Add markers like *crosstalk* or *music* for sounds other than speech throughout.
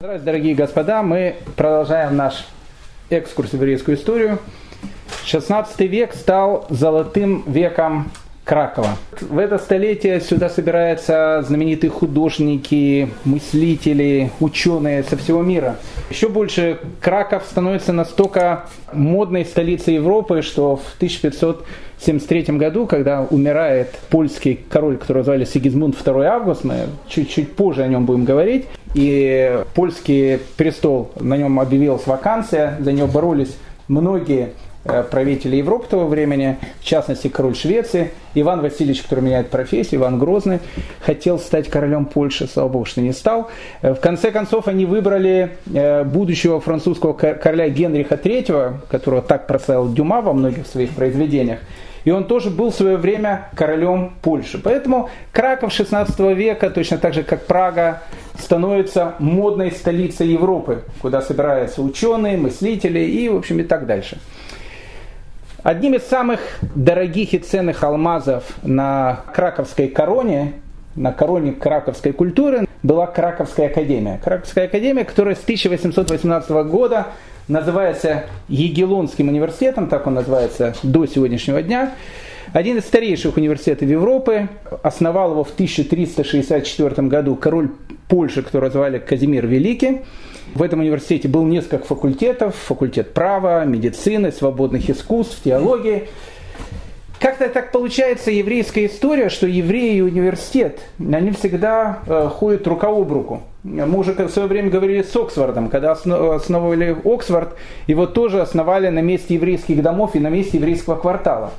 Здравствуйте, дорогие господа. Мы продолжаем наш экскурс в еврейскую историю. 16 век стал золотым веком Кракова. В это столетие сюда собираются знаменитые художники, мыслители, ученые со всего мира. Еще больше Краков становится настолько модной столицей Европы, что в 1573 году, когда умирает польский король, которого звали Сигизмунд II Август, мы чуть-чуть позже о нем будем говорить, и польский престол, на нем объявилась вакансия, за него боролись многие Э, правители Европы того времени, в частности король Швеции, Иван Васильевич, который меняет профессию, Иван Грозный, хотел стать королем Польши, слава богу, что не стал. Э, в конце концов они выбрали э, будущего французского короля Генриха III, которого так прославил Дюма во многих своих произведениях. И он тоже был в свое время королем Польши. Поэтому Краков 16 века, точно так же как Прага, становится модной столицей Европы, куда собираются ученые, мыслители и, в общем, и так дальше. Одним из самых дорогих и ценных алмазов на краковской короне, на короне краковской культуры, была Краковская академия. Краковская академия, которая с 1818 года называется Егелонским университетом, так он называется до сегодняшнего дня. Один из старейших университетов Европы, основал его в 1364 году король Польши, которого звали Казимир Великий. В этом университете был несколько факультетов, факультет права, медицины, свободных искусств, теологии. Как-то так получается еврейская история, что евреи и университет, они всегда э, ходят рука об руку. Мы уже в свое время говорили с Оксфордом, когда основывали Оксфорд, его тоже основали на месте еврейских домов и на месте еврейского квартала.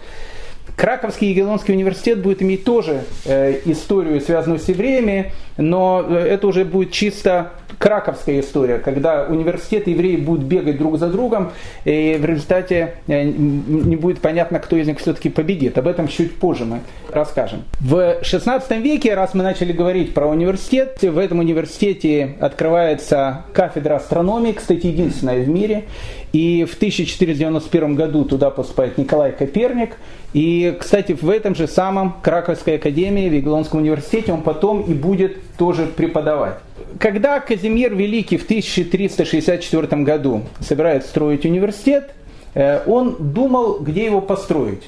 Краковский Егелонский университет будет иметь тоже э, историю, связанную с евреями, но э, это уже будет чисто краковская история, когда университет и евреи будут бегать друг за другом, и в результате э, не будет понятно, кто из них все-таки победит. Об этом чуть позже мы расскажем. В 16 веке, раз мы начали говорить про университет, в этом университете открывается кафедра астрономии, кстати, единственная в мире, и в 1491 году туда поступает Николай Коперник, и, кстати, в этом же самом Краковской академии, в Вавилонском университете он потом и будет тоже преподавать. Когда Казимир Великий в 1364 году собирает строить университет, э, он думал, где его построить.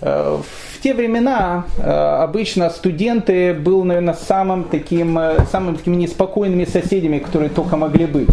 Э, в те времена э, обычно студенты был, наверное, самым таким, самыми такими неспокойными соседями, которые только могли быть.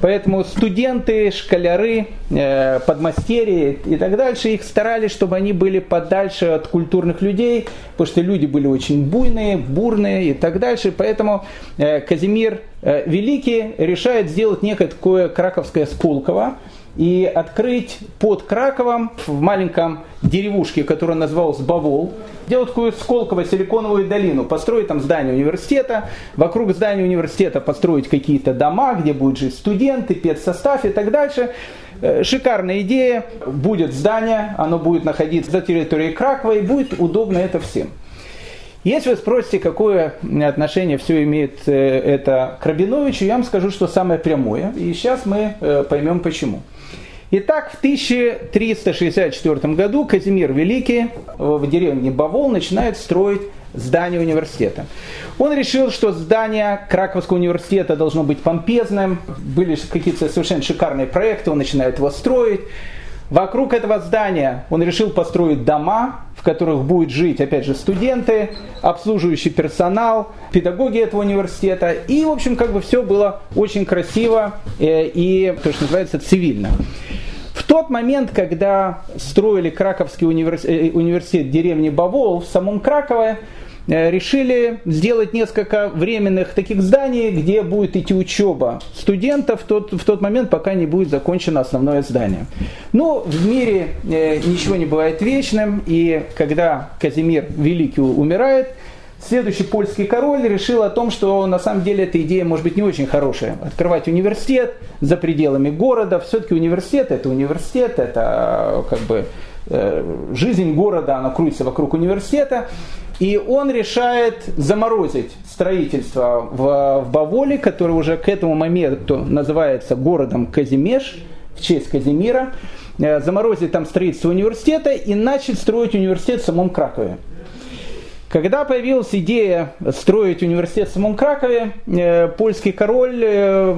Поэтому студенты, школяры, э, подмастерья и так дальше, их старались, чтобы они были подальше от культурных людей, потому что люди были очень буйные, бурные и так дальше. Поэтому э, Казимир э, Великий решает сделать некое такое краковское Сколково, и открыть под Краковом в маленьком деревушке, которая называлась Бавол, делать такую сколково-силиконовую долину, построить там здание университета, вокруг здания университета построить какие-то дома, где будут жить студенты, педсостав и так дальше. Э, шикарная идея, будет здание, оно будет находиться за территорией Кракова и будет удобно это всем. Если вы спросите, какое отношение все имеет э, это к Рабиновичу, я вам скажу, что самое прямое. И сейчас мы э, поймем почему. Итак, в 1364 году Казимир Великий в деревне Бавол начинает строить здание университета. Он решил, что здание Краковского университета должно быть помпезным, были какие-то совершенно шикарные проекты, он начинает его строить. Вокруг этого здания он решил построить дома, в которых будет жить, опять же, студенты, обслуживающий персонал, педагоги этого университета. И, в общем, как бы все было очень красиво э, и, то, что называется, цивильно. В тот момент, когда строили Краковский университет, э, университет деревни Бавол в самом Кракове, решили сделать несколько временных таких зданий, где будет идти учеба студентов в тот, в тот момент, пока не будет закончено основное здание. Но в мире э, ничего не бывает вечным, и когда Казимир Великий умирает, следующий польский король решил о том, что на самом деле эта идея может быть не очень хорошая. Открывать университет за пределами города. Все-таки университет это университет, это как бы э, жизнь города, она крутится вокруг университета. И он решает заморозить строительство в, в Баволе, который уже к этому моменту называется городом Казимеш, в честь Казимира, э, заморозить там строительство университета и начать строить университет в самом Кракове. Когда появилась идея строить университет в самом Кракове, э, польский король э,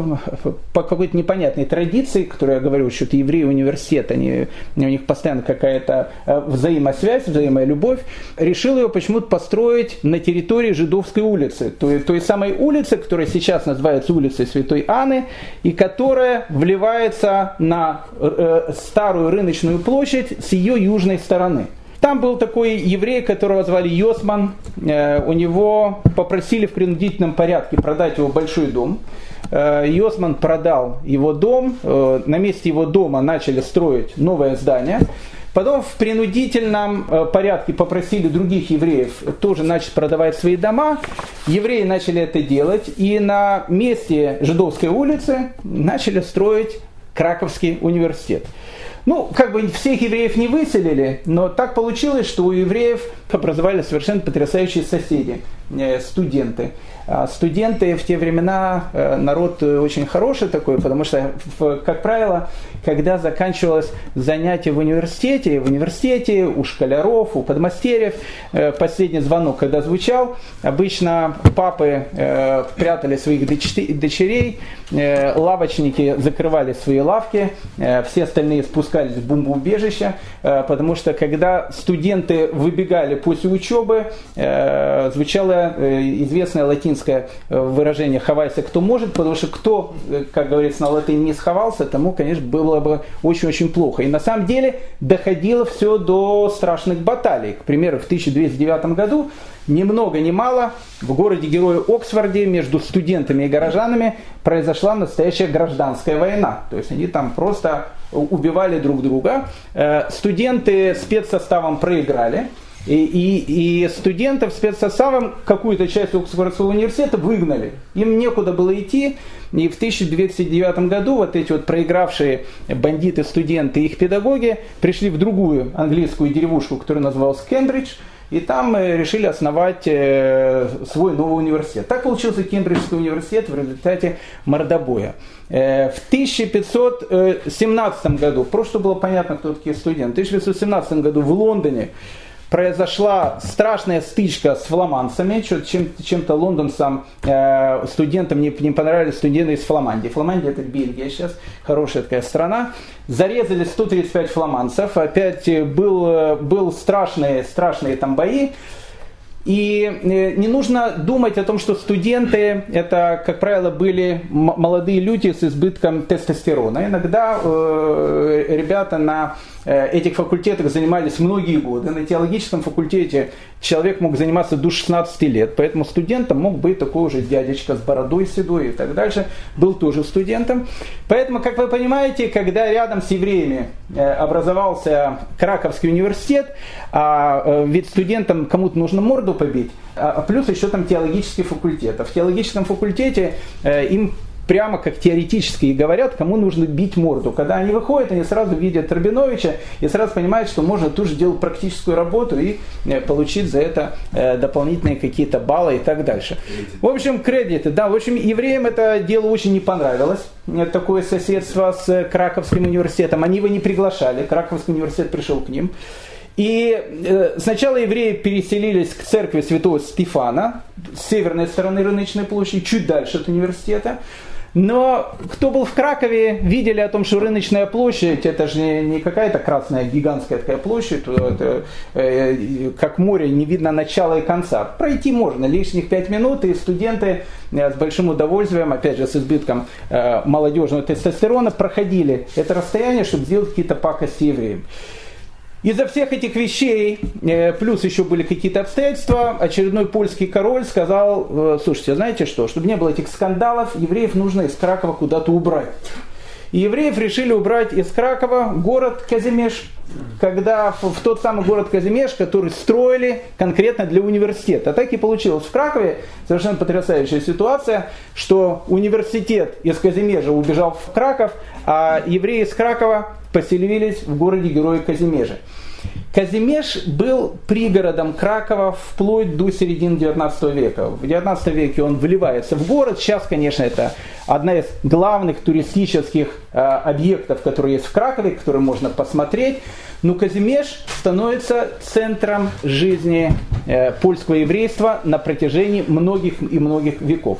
по какой-то непонятной традиции, которую я говорю, что это евреи университет, они, у них постоянно какая-то э, взаимосвязь, взаимная любовь, решил его почему-то построить на территории Жидовской улицы, той, той самой улицы, которая сейчас называется улицей Святой Анны, и которая вливается на старую рыночную площадь с ее южной стороны. Там был такой еврей, которого звали Йосман. Э, у него попросили в принудительном порядке продать его большой дом. Э, Йосман продал его дом. Э, на месте его дома начали строить новое здание. Потом в принудительном порядке попросили других евреев тоже начать продавать свои дома. Евреи начали это делать. И на месте Жидовской улицы начали строить Краковский университет. Ну, как бы всех евреев не выселили, но так получилось, что у евреев образовались совершенно потрясающие соседи, э, студенты. А студенты в те времена э, народ очень хороший такой, потому что, как правило, когда заканчивалось занятие в университете, в университете у школяров, у подмастерьев, э, последний звонок, когда звучал, обычно папы э, прятали своих дочерей, лавочники закрывали свои лавки, все остальные спускались в бомбоубежище, потому что когда студенты выбегали после учебы, звучало известное латинское латинское э, выражение «хавайся, кто может», потому что кто, э, как говорится на латыни, не сховался, тому, конечно, было бы очень-очень плохо. И на самом деле доходило все до страшных баталий. К примеру, в 1209 году ни много ни мало в городе-герое Оксфорде между студентами и горожанами произошла настоящая гражданская война. То есть они там просто убивали друг друга. Э, студенты спецсоставом проиграли. И, и, и студентов спецсоставом какую-то часть Оксфордского университета выгнали. Им некуда было идти. И в 1209 году вот эти вот проигравшие бандиты, студенты и их педагоги пришли в другую английскую деревушку, которая называлась Кембридж. И там э, решили основать э, свой новый университет. Так получился Кембриджский университет в результате мордобоя. Э, в 1517 году, просто было понятно, кто такие студенты, в 1517 году в Лондоне произошла страшная стычка с фламандцами, чем, чем-то лондонцам, э, студентам не, не понравились студенты из Фламандии. Фламандия это Бельгия сейчас, хорошая такая страна. Зарезали 135 фламандцев, опять был, был страшные, страшные там бои. И э, не нужно думать о том, что студенты это, как правило, были молодые люди с избытком тестостерона. Иногда э, ребята на Э, этих факультетах занимались многие годы. На теологическом факультете человек мог заниматься до 16 лет, поэтому студентом мог быть такой уже дядечка с бородой седой и так дальше, был тоже студентом. Поэтому, как вы понимаете, когда рядом с евреями э, образовался Краковский университет, а э, ведь студентам кому-то нужно морду побить, а плюс еще там теологический факультет. А в теологическом факультете им прямо как теоретически и говорят, кому нужно бить морду. Когда они выходят, они сразу видят Рабиновича и сразу понимают, что можно тут же делать практическую работу и э, получить за это э, дополнительные какие-то баллы и так дальше. В общем, кредиты. Да, в общем, евреям это дело очень не понравилось. Э, такое соседство с Краковским университетом. Они его не приглашали. Краковский университет пришел к ним. И сначала евреи переселились к церкви святого Стефана с северной стороны рыночной площади, чуть дальше от университета. Но кто был в Кракове, видели о том, что рыночная площадь, это же не, какая-то красная гигантская такая площадь, это, э, как море, не видно начала и конца. Пройти можно, лишних пять минут, и студенты э, с большим удовольствием, опять же с избытком э, молодежного тестостерона, проходили это расстояние, чтобы сделать какие-то пакости евреям. Из-за всех этих вещей, э, плюс еще были какие-то обстоятельства, очередной польский король сказал, э, слушайте, знаете что, чтобы не было этих скандалов, евреев нужно из Кракова куда-то убрать. И евреев решили убрать из Кракова город Казимеш, когда в, в тот самый город Казимеш, который строили конкретно для университета. А так и получилось в Кракове совершенно потрясающая ситуация, что университет из Казимежа убежал в Краков, а евреи из Кракова поселились в городе Героя Казимежа. Казимеш был пригородом Кракова вплоть до середины 19 века. В 19 веке он вливается в город. Сейчас, конечно, это одна из главных туристических э, объектов, которые есть в Кракове, которые можно посмотреть. Но Казимеш становится центром жизни польского еврейства на протяжении многих и многих веков.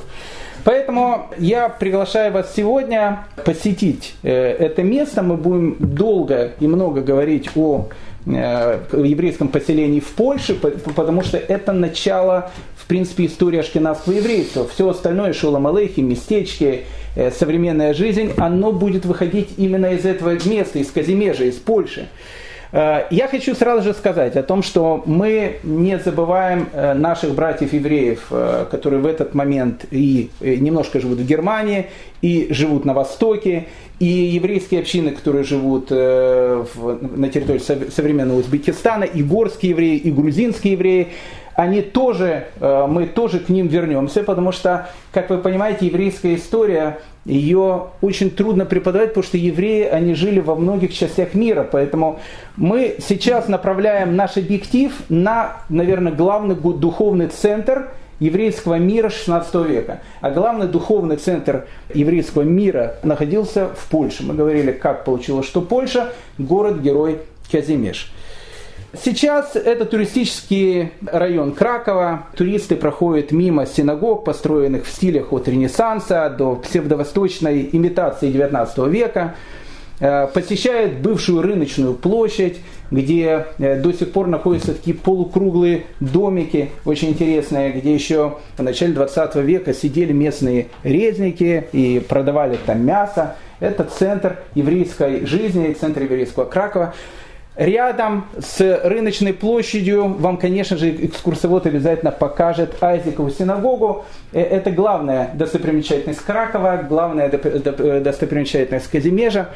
Поэтому я приглашаю вас сегодня посетить это место. Мы будем долго и много говорить о еврейском поселении в Польше, потому что это начало, в принципе, истории ашкенадского еврейства. Все остальное, Шолом Алейхи, местечки, Э, современная жизнь, оно будет выходить именно из этого места, из Казимежа, из Польши. Э, я хочу сразу же сказать о том, что мы не забываем э, наших братьев-евреев, которые в этот момент и немножко живут в Германии, и живут на Востоке, и еврейские общины, которые живут на территории современного Узбекистана, и горские евреи, и грузинские евреи они тоже, э, мы тоже к ним вернемся, потому что, как вы понимаете, еврейская история, ее очень трудно преподавать, потому что евреи, они жили во многих частях мира, поэтому мы сейчас направляем наш объектив на, наверное, главный духовный центр еврейского мира 16 века. А главный духовный центр еврейского мира находился в Польше. Мы говорили, как получилось, что Польша – город-герой Казимеш. Сейчас это туристический район Кракова. Туристы проходят мимо синагог, построенных в стилях от Ренессанса до псевдовосточной имитации XIX века. Э, посещают бывшую рыночную площадь, где э, до сих пор находятся такие полукруглые домики, очень интересные, где еще в начале 20 века сидели местные резники и продавали там мясо. Это центр еврейской жизни, центр еврейского Кракова. Рядом с рыночной площадью вам, конечно же, экскурсовод обязательно покажет Айзекову синагогу. Э, это главная достопримечательность Кракова, главная достопримечательность Казимежа.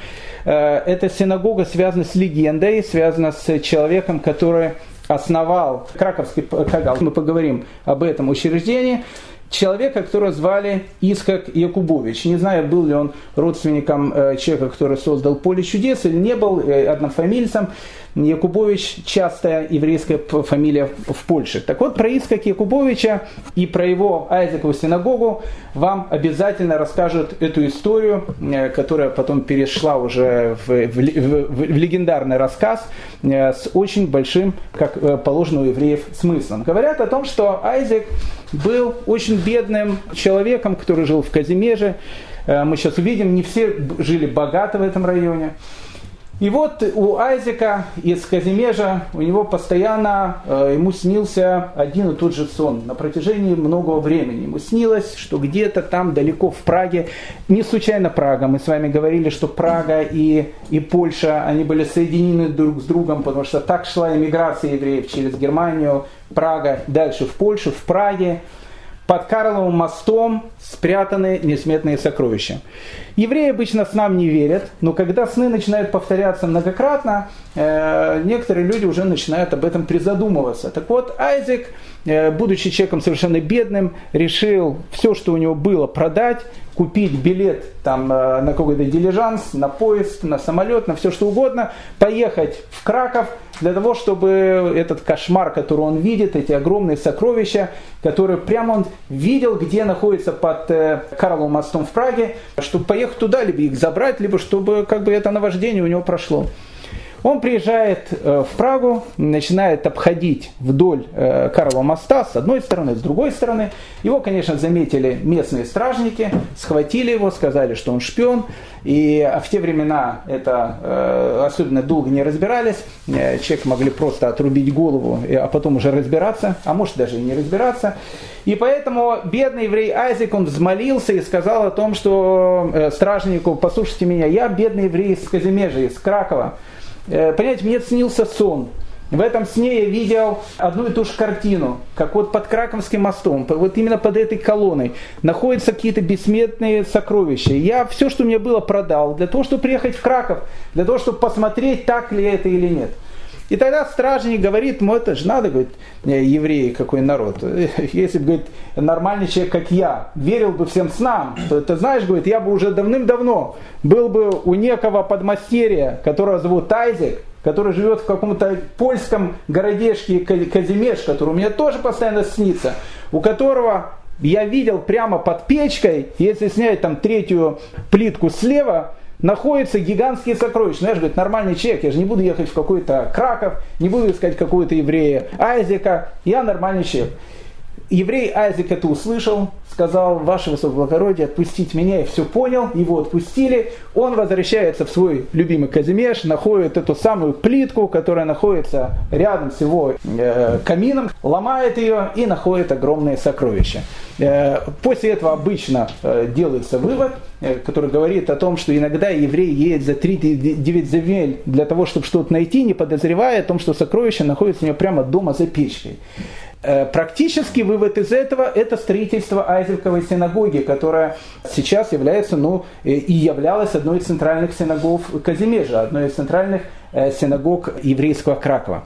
Э, эта синагога связана с легендой, связана с человеком, который основал Краковский Кагал. Мы поговорим об этом учреждении человека, которого звали Искак Якубович. Не знаю, был ли он родственником э, человека, который создал поле чудес, или не был э, однофамильцем. Якубович – частая еврейская фамилия в Польше. Так вот, про Искак Якубовича и про его Айзекову синагогу вам обязательно расскажут эту историю, э, которая потом перешла уже в, в, в, в легендарный рассказ с очень большим, как положено у евреев, смыслом. Говорят о том, что Айзек был очень бедным человеком, который жил в Казимеже. Э, мы сейчас увидим, не все жили богато в этом районе. И вот у Айзека из Казимежа, у него постоянно, э, ему снился один и тот же сон на протяжении многого времени. Ему снилось, что где-то там далеко в Праге, не случайно Прага, мы с вами говорили, что Прага и, и Польша, они были соединены друг с другом, потому что так шла иммиграция евреев через Германию, Прага, дальше в Польшу, в Праге под Карловым мостом спрятаны несметные сокровища. Евреи обычно снам не верят, но когда сны начинают повторяться многократно, э, некоторые люди уже начинают об этом призадумываться. Так вот, Айзек, э, будучи человеком совершенно бедным, решил все, что у него было, продать, купить билет там, э, на какой-то дилижанс, на поезд, на самолет, на все что угодно, поехать в Краков для того, чтобы этот кошмар, который он видит, эти огромные сокровища, которые прямо он видел, где находится под э, Карловым мостом в Праге, чтобы поехать туда, либо их забрать, либо чтобы как бы это наваждение у него прошло. Он приезжает э, в Прагу, начинает обходить вдоль э, Карлова моста с одной стороны, с другой стороны. Его, конечно, заметили местные стражники, схватили его, сказали, что он шпион. И а в те времена это э, особенно долго не разбирались. Человек могли просто отрубить голову, а потом уже разбираться, а может даже и не разбираться. И поэтому бедный еврей Айзек, он взмолился и сказал о том, что стражнику, послушайте меня, я бедный еврей из Казимежа, из Кракова. Э, понимаете, мне снился сон. В этом сне я видел одну и ту же картину, как вот под Краковским мостом, вот именно под этой колонной находятся какие-то бессмертные сокровища. Я все, что у меня было, продал для того, чтобы приехать в Краков, для того, чтобы посмотреть, так ли это или нет. И тогда стражник говорит, ну это же надо, говорит, евреи какой народ. *laughs* Если бы, говорит, нормальный человек, как я, верил бы всем снам, то ты знаешь, говорит, я бы уже давным-давно был бы у некого подмастерья, которого зовут Тайзек, который живет в каком-то польском городешке Казимеш, который у меня тоже постоянно снится, у которого я видел прямо под печкой, если снять там третью плитку слева, находятся гигантские сокровища. Ну, я же, говорит, нормальный человек, я же не буду ехать в какой-то Краков, не буду искать какого-то еврея Айзека, я нормальный человек. Еврей Айзек это услышал, сказал, ваше высокоблагородие, отпустить меня, я все понял, его отпустили, он возвращается в свой любимый Казимеш, находит эту самую плитку, которая находится рядом с его э, камином, ломает ее и находит огромные сокровища. Э, после этого обычно э, делается вывод, э, который говорит о том, что иногда еврей едет за 3-9 земель для того, чтобы что-то найти, не подозревая о том, что сокровище находится у него прямо дома за печкой. Э, практически вывод из этого – это строительство Айзельковой синагоги, которая сейчас является, ну, э, и являлась одной из центральных синагог Казимежа, одной из центральных э, синагог еврейского Кракова.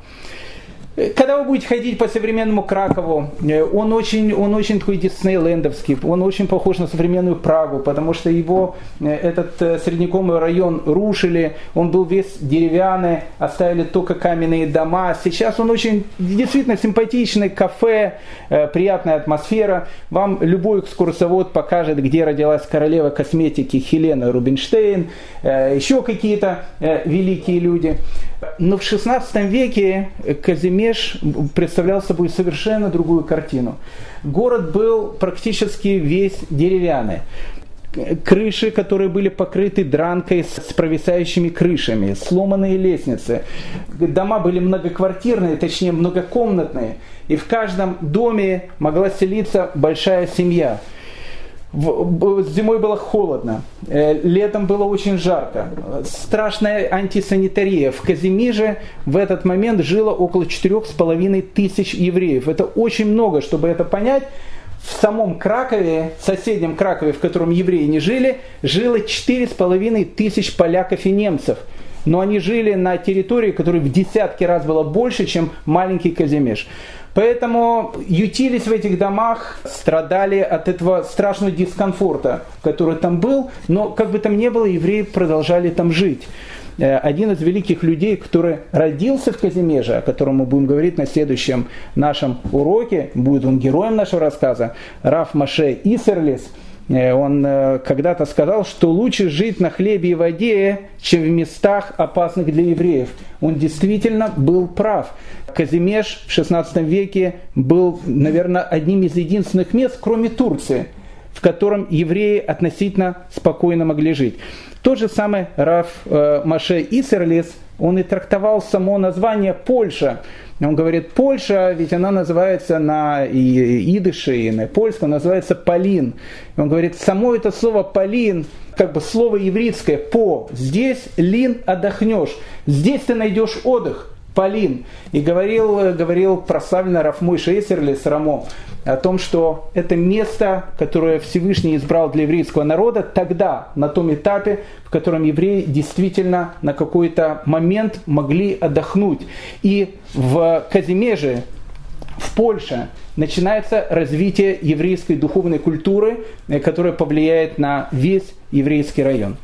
Когда вы будете ходить по современному Кракову, э, он очень, он очень такой диснейлендовский, он очень похож на современную Прагу, потому что его, э, этот э, средневековый район рушили, он был весь деревянный, оставили только каменные дома. Сейчас он очень действительно симпатичный, кафе, приятная атмосфера. Вам любой экскурсовод покажет, где родилась королева косметики Хелена Рубинштейн, еще какие-то великие люди. Но в XVI веке Казимеш представлял собой совершенно другую картину. Город был практически весь деревянный крыши, которые были покрыты дранкой с провисающими крышами, сломанные лестницы. Дома были многоквартирные, точнее многокомнатные, и в каждом доме могла селиться большая семья – Зимой было холодно, э, летом было очень жарко, страшная антисанитария. В Казимиже в этот момент жило около четырех с половиной тысяч евреев. Это очень много, чтобы это понять. В самом Кракове, соседнем Кракове, в котором евреи не жили, жило четыре с половиной тысяч поляков и немцев. Но они жили на территории, которая в десятки раз была больше, чем маленький Казимеш. Поэтому ютились в этих домах, страдали от этого страшного дискомфорта, который там был, но как бы там ни было, евреи продолжали там жить. Э, один из великих людей, который родился в Казимеже, о котором мы будем говорить на следующем нашем уроке, будет он героем нашего рассказа, Раф Маше Исерлис – он э, когда-то сказал, что лучше жить на хлебе и воде, чем в местах опасных для евреев. Он действительно был прав. Казимеш в XVI веке был, наверное, одним из единственных мест, кроме Турции, в котором евреи относительно спокойно могли жить. Тот же самый Раф э, Маше Исерлис, он и трактовал само название Польша. Он говорит, Польша, ведь она называется на идыше и на польском, называется Полин. Он говорит, само это слово Полин, как бы слово еврейское, по, здесь лин отдохнешь, здесь ты найдешь отдых. Полин. И говорил, говорил прославленный Рафмой Шейсерлис Рамо о том, что это место, которое Всевышний избрал для еврейского народа, тогда, на том этапе, в котором евреи действительно на какой-то момент могли отдохнуть. И в Казимеже, в Польше, начинается развитие еврейской духовной культуры, э, которая повлияет на весь еврейский район.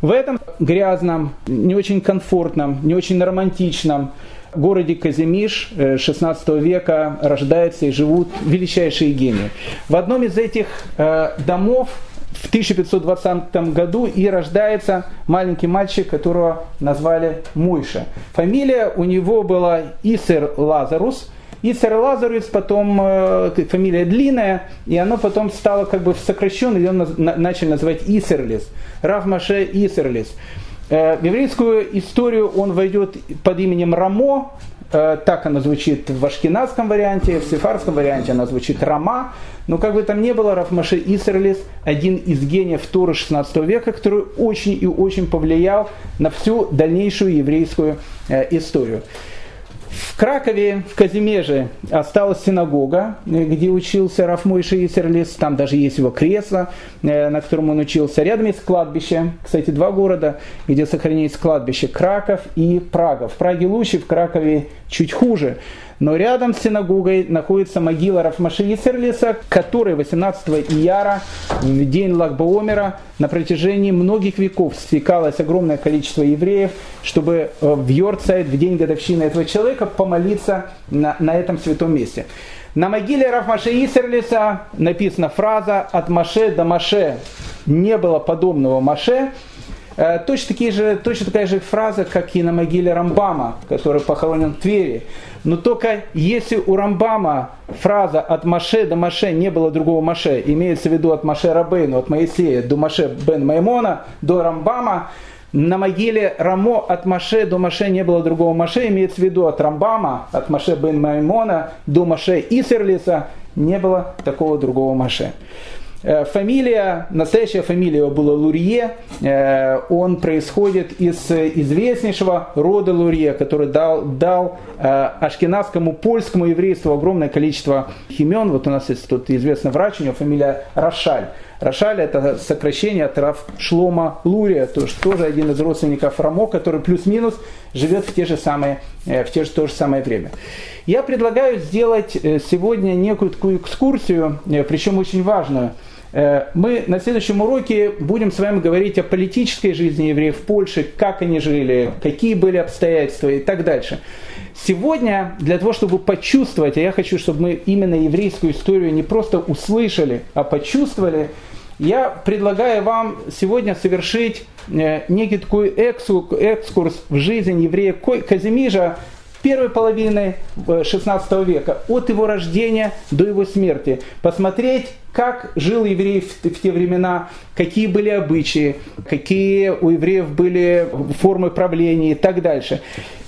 В этом грязном, не очень комфортном, не очень романтичном городе Казимиш XVI э, века рождаются и живут величайшие гении. В одном из этих э, домов в 1520 году и рождается маленький мальчик, которого назвали Мойша. Фамилия у него была Исер Лазарус – Ицер Лазарус, потом э, фамилия длинная, и оно потом стало как бы сокращенно, и он на, начали называть Исерлис. Рав Маше Исерлис. Э, в еврейскую историю он войдет под именем Рамо, э, так она звучит в ашкенадском варианте, в сефарском варианте она звучит Рама, но как бы там ни было, Рафмаше Исерлис один из гениев Торы 16 века, который очень и очень повлиял на всю дальнейшую еврейскую историю. В Кракове, в Казимеже осталась синагога, где учился Рафмойши Исерлис. Там даже есть его кресло, э, на котором он учился. Рядом есть кладбище. Кстати, два города, где сохранились кладбище. Краков и Прага. В Праге лучше, в Кракове чуть хуже. Но рядом с синагогой находится могила Рафмаши Исерлиса, который 18 ияра, в день Лагбаомера, на протяжении многих веков стекалось огромное количество евреев, чтобы э, в Йорцайт, в день годовщины этого человека, помолиться на, на этом святом месте. На могиле Рафмаше Исерлиса написана фраза «От Маше до Маше не было подобного Маше», точно, такие же, точно такая же фраза, как и на могиле Рамбама, который похоронен в Твери. Но только если у Рамбама фраза «от Маше до Маше не было другого Маше», имеется в виду от Маше Рабейну, от Моисея до Маше бен Маймона, до Рамбама, на могиле Рамо от Маше до Маше не было другого Маше, имеется в виду от Рамбама, от Маше бен Маймона до Маше Исерлиса не было такого другого Маше. Э, фамилия, настоящая фамилия его была Лурье. Э, он происходит из известнейшего рода Лурье, который дал, дал э, ашкенадскому польскому еврейству огромное количество имен. Вот у нас есть тут известный врач, у него фамилия Рошаль. Рошаль это сокращение от Раф Шлома Лурия, то есть тоже один из родственников Рамо, который плюс-минус живет в те же самые, в те же, то же самое время. Я предлагаю сделать сегодня некую такую экскурсию, причем очень важную – Э, мы на следующем уроке будем с вами говорить о политической жизни евреев в Польше, как они жили, какие были обстоятельства и так дальше. Сегодня, для того, чтобы почувствовать, а я хочу, чтобы мы именно еврейскую историю не просто услышали, а почувствовали, я предлагаю вам сегодня совершить э, некий такой экскурс в жизнь еврея Казимижа, первой половины 16 э, века, от его рождения до его смерти. Посмотреть, как жил еврей в, в те времена, какие были обычаи, какие у евреев были формы правления и так дальше.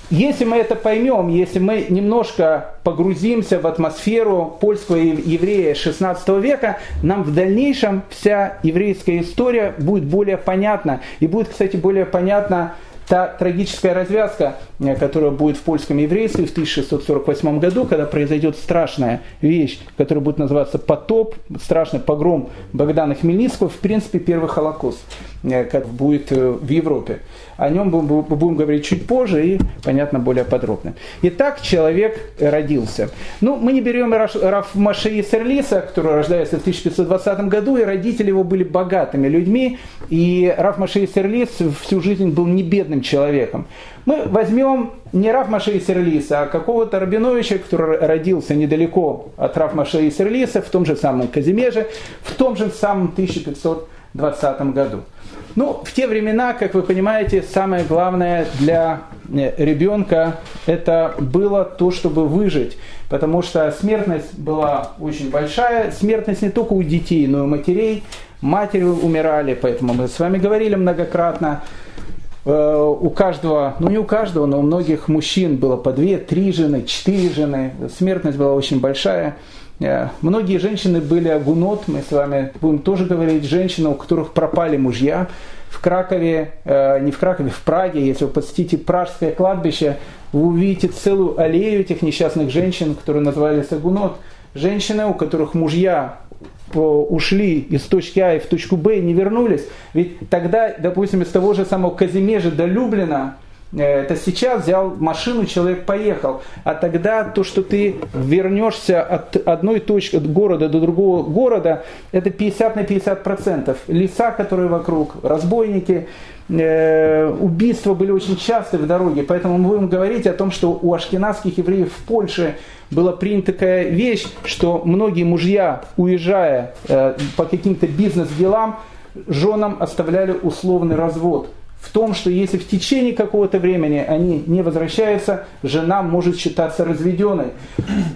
Если мы это поймем, если мы немножко погрузимся в атмосферу польского еврея 16 века, нам в дальнейшем вся еврейская история будет более понятна. И будет, кстати, более понятна та трагическая развязка, э, которая будет в польском еврействе в 1648 году, когда произойдет страшная вещь, которая будет называться потоп, страшный погром Богдана Хмельницкого, в принципе, первый Холокост, э, как будет э, в Европе. О нем будем говорить чуть позже и, понятно, более подробно. Итак, человек родился. Ну, мы не берем Раф Маши Серлиса, который рождается в 1520 году, и родители его были богатыми людьми, и Раф Маши Серлис всю жизнь был не бедным человеком. Мы возьмем не Раф Маши Серлиса, а какого-то Рабиновича, который родился недалеко от Раф Маши Серлиса, в том же самом Казимеже, в том же самом 1520 году. Ну, в те времена, как вы понимаете, самое главное для э, ребенка это было то, чтобы выжить. Потому что смертность была очень большая. Смертность не только у детей, но и у матерей. Матери умирали, поэтому мы с вами говорили многократно. Э, у каждого, ну не у каждого, но у многих мужчин было по две, три жены, четыре жены. Смертность была очень большая. Э, многие женщины были агунот, мы с вами будем тоже говорить, женщины, у которых пропали мужья. В Кракове, э, не в Кракове, в Праге, если вы посетите Пражское кладбище, вы увидите целую аллею этих несчастных женщин, которые назывались агунот. Женщины, у которых мужья э, ушли из точки А в точку Б и не вернулись. Ведь тогда, допустим, из того же самого Казимежа до Люблина это сейчас взял машину, человек поехал. А тогда то, что ты вернешься от одной точки, от города до другого города, это 50 на 50 процентов. Леса, которые вокруг, разбойники, э, убийства были очень часты в дороге. Поэтому мы будем говорить о том, что у ашкенадских евреев в Польше была принята такая вещь, что многие мужья, уезжая э, по каким-то бизнес-делам, женам оставляли условный развод – в том, что если в течение какого-то времени они не возвращаются, жена может считаться разведенной.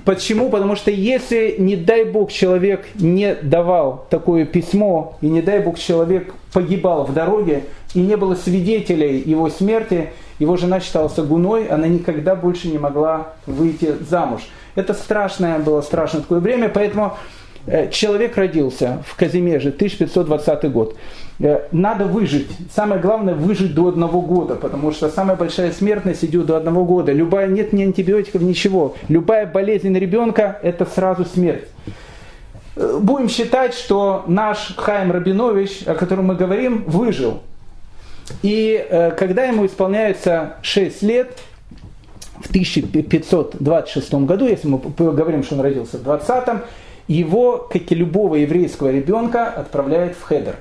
Почему? Потому что если, не дай Бог, человек не давал такое письмо, и не дай Бог, человек погибал в дороге, и не было свидетелей его смерти, его жена считалась гуной, она никогда больше не могла выйти замуж. Это страшное было, страшное такое время, поэтому э, человек родился в Казимеже, 1520 год. Э, надо выжить. Самое главное выжить до одного года, потому что самая большая смертность идет до одного года. Любая нет ни антибиотиков, ничего. Любая болезнь ребенка – это сразу смерть. Э, будем считать, что наш Хайм Рабинович, о котором мы говорим, выжил. И э, когда ему исполняется 6 лет, в 1526 году, если мы говорим, что он родился в 20-м, его, как и любого еврейского ребенка, отправляют в хедер.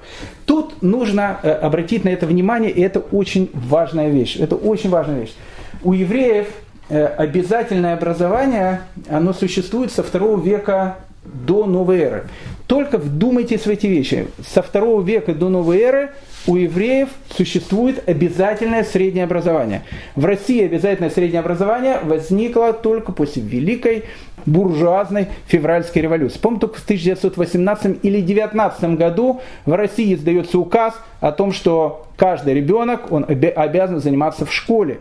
Тут нужно э, обратить на это внимание, и это очень важная вещь. Это очень важная вещь. У евреев э, обязательное образование, оно существует со второго века до новой эры. Только вдумайтесь в эти вещи. Со второго века до новой эры у евреев существует обязательное среднее образование. В России обязательное среднее образование возникло только после Великой буржуазной февральской революции. Помню, только в 1918 или 19 году в России издается указ о том, что каждый ребенок он обязан заниматься в школе.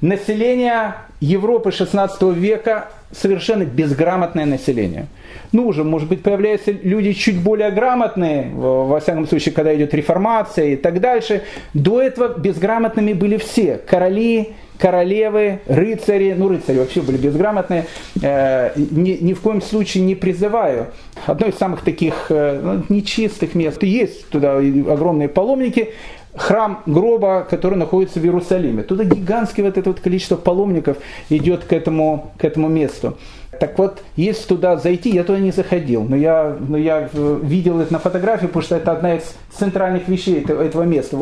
Население Европы 16 века совершенно безграмотное население. Ну, уже, может быть, появляются люди чуть более грамотные, во всяком случае, когда идет реформация и так дальше. До этого безграмотными были все. Короли, королевы, рыцари, ну рыцари вообще были безграмотные, э, ни, ни в коем случае не призываю. Одно из самых таких э, ну, нечистых мест, есть туда огромные паломники, храм гроба, который находится в Иерусалиме. Туда гигантское вот это вот количество паломников идет к этому, к этому месту. Так вот, если туда зайти, я туда не заходил, но я, но я видел это на фотографии, потому что это одна из центральных вещей этого, места.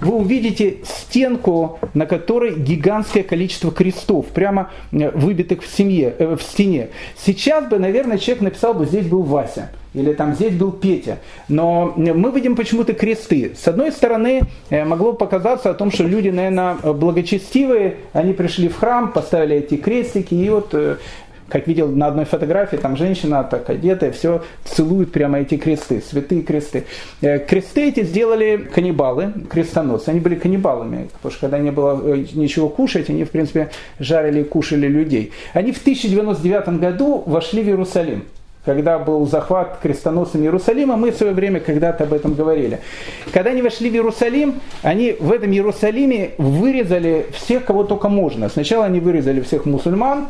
Вы увидите стенку, на которой гигантское количество крестов, прямо э, выбитых в, семье, э, в стене. Сейчас бы, наверное, человек написал бы, здесь был Вася или там здесь был Петя. Но мы видим почему-то кресты. С одной стороны, э, могло показаться о том, что люди, наверное, благочестивые, они пришли в храм, поставили эти крестики, и вот как видел на одной фотографии, там женщина так одетая, все целует прямо эти кресты, святые кресты. Э, кресты эти сделали каннибалы, крестоносцы. Они были каннибалами, потому что когда не было э, ничего кушать, они, в принципе, жарили и кушали людей. Они в 1099 году вошли в Иерусалим когда был захват крестоносцами Иерусалима, мы в свое время когда-то об этом говорили. Когда они вошли в Иерусалим, они в этом Иерусалиме вырезали всех, кого только можно. Сначала они вырезали всех мусульман,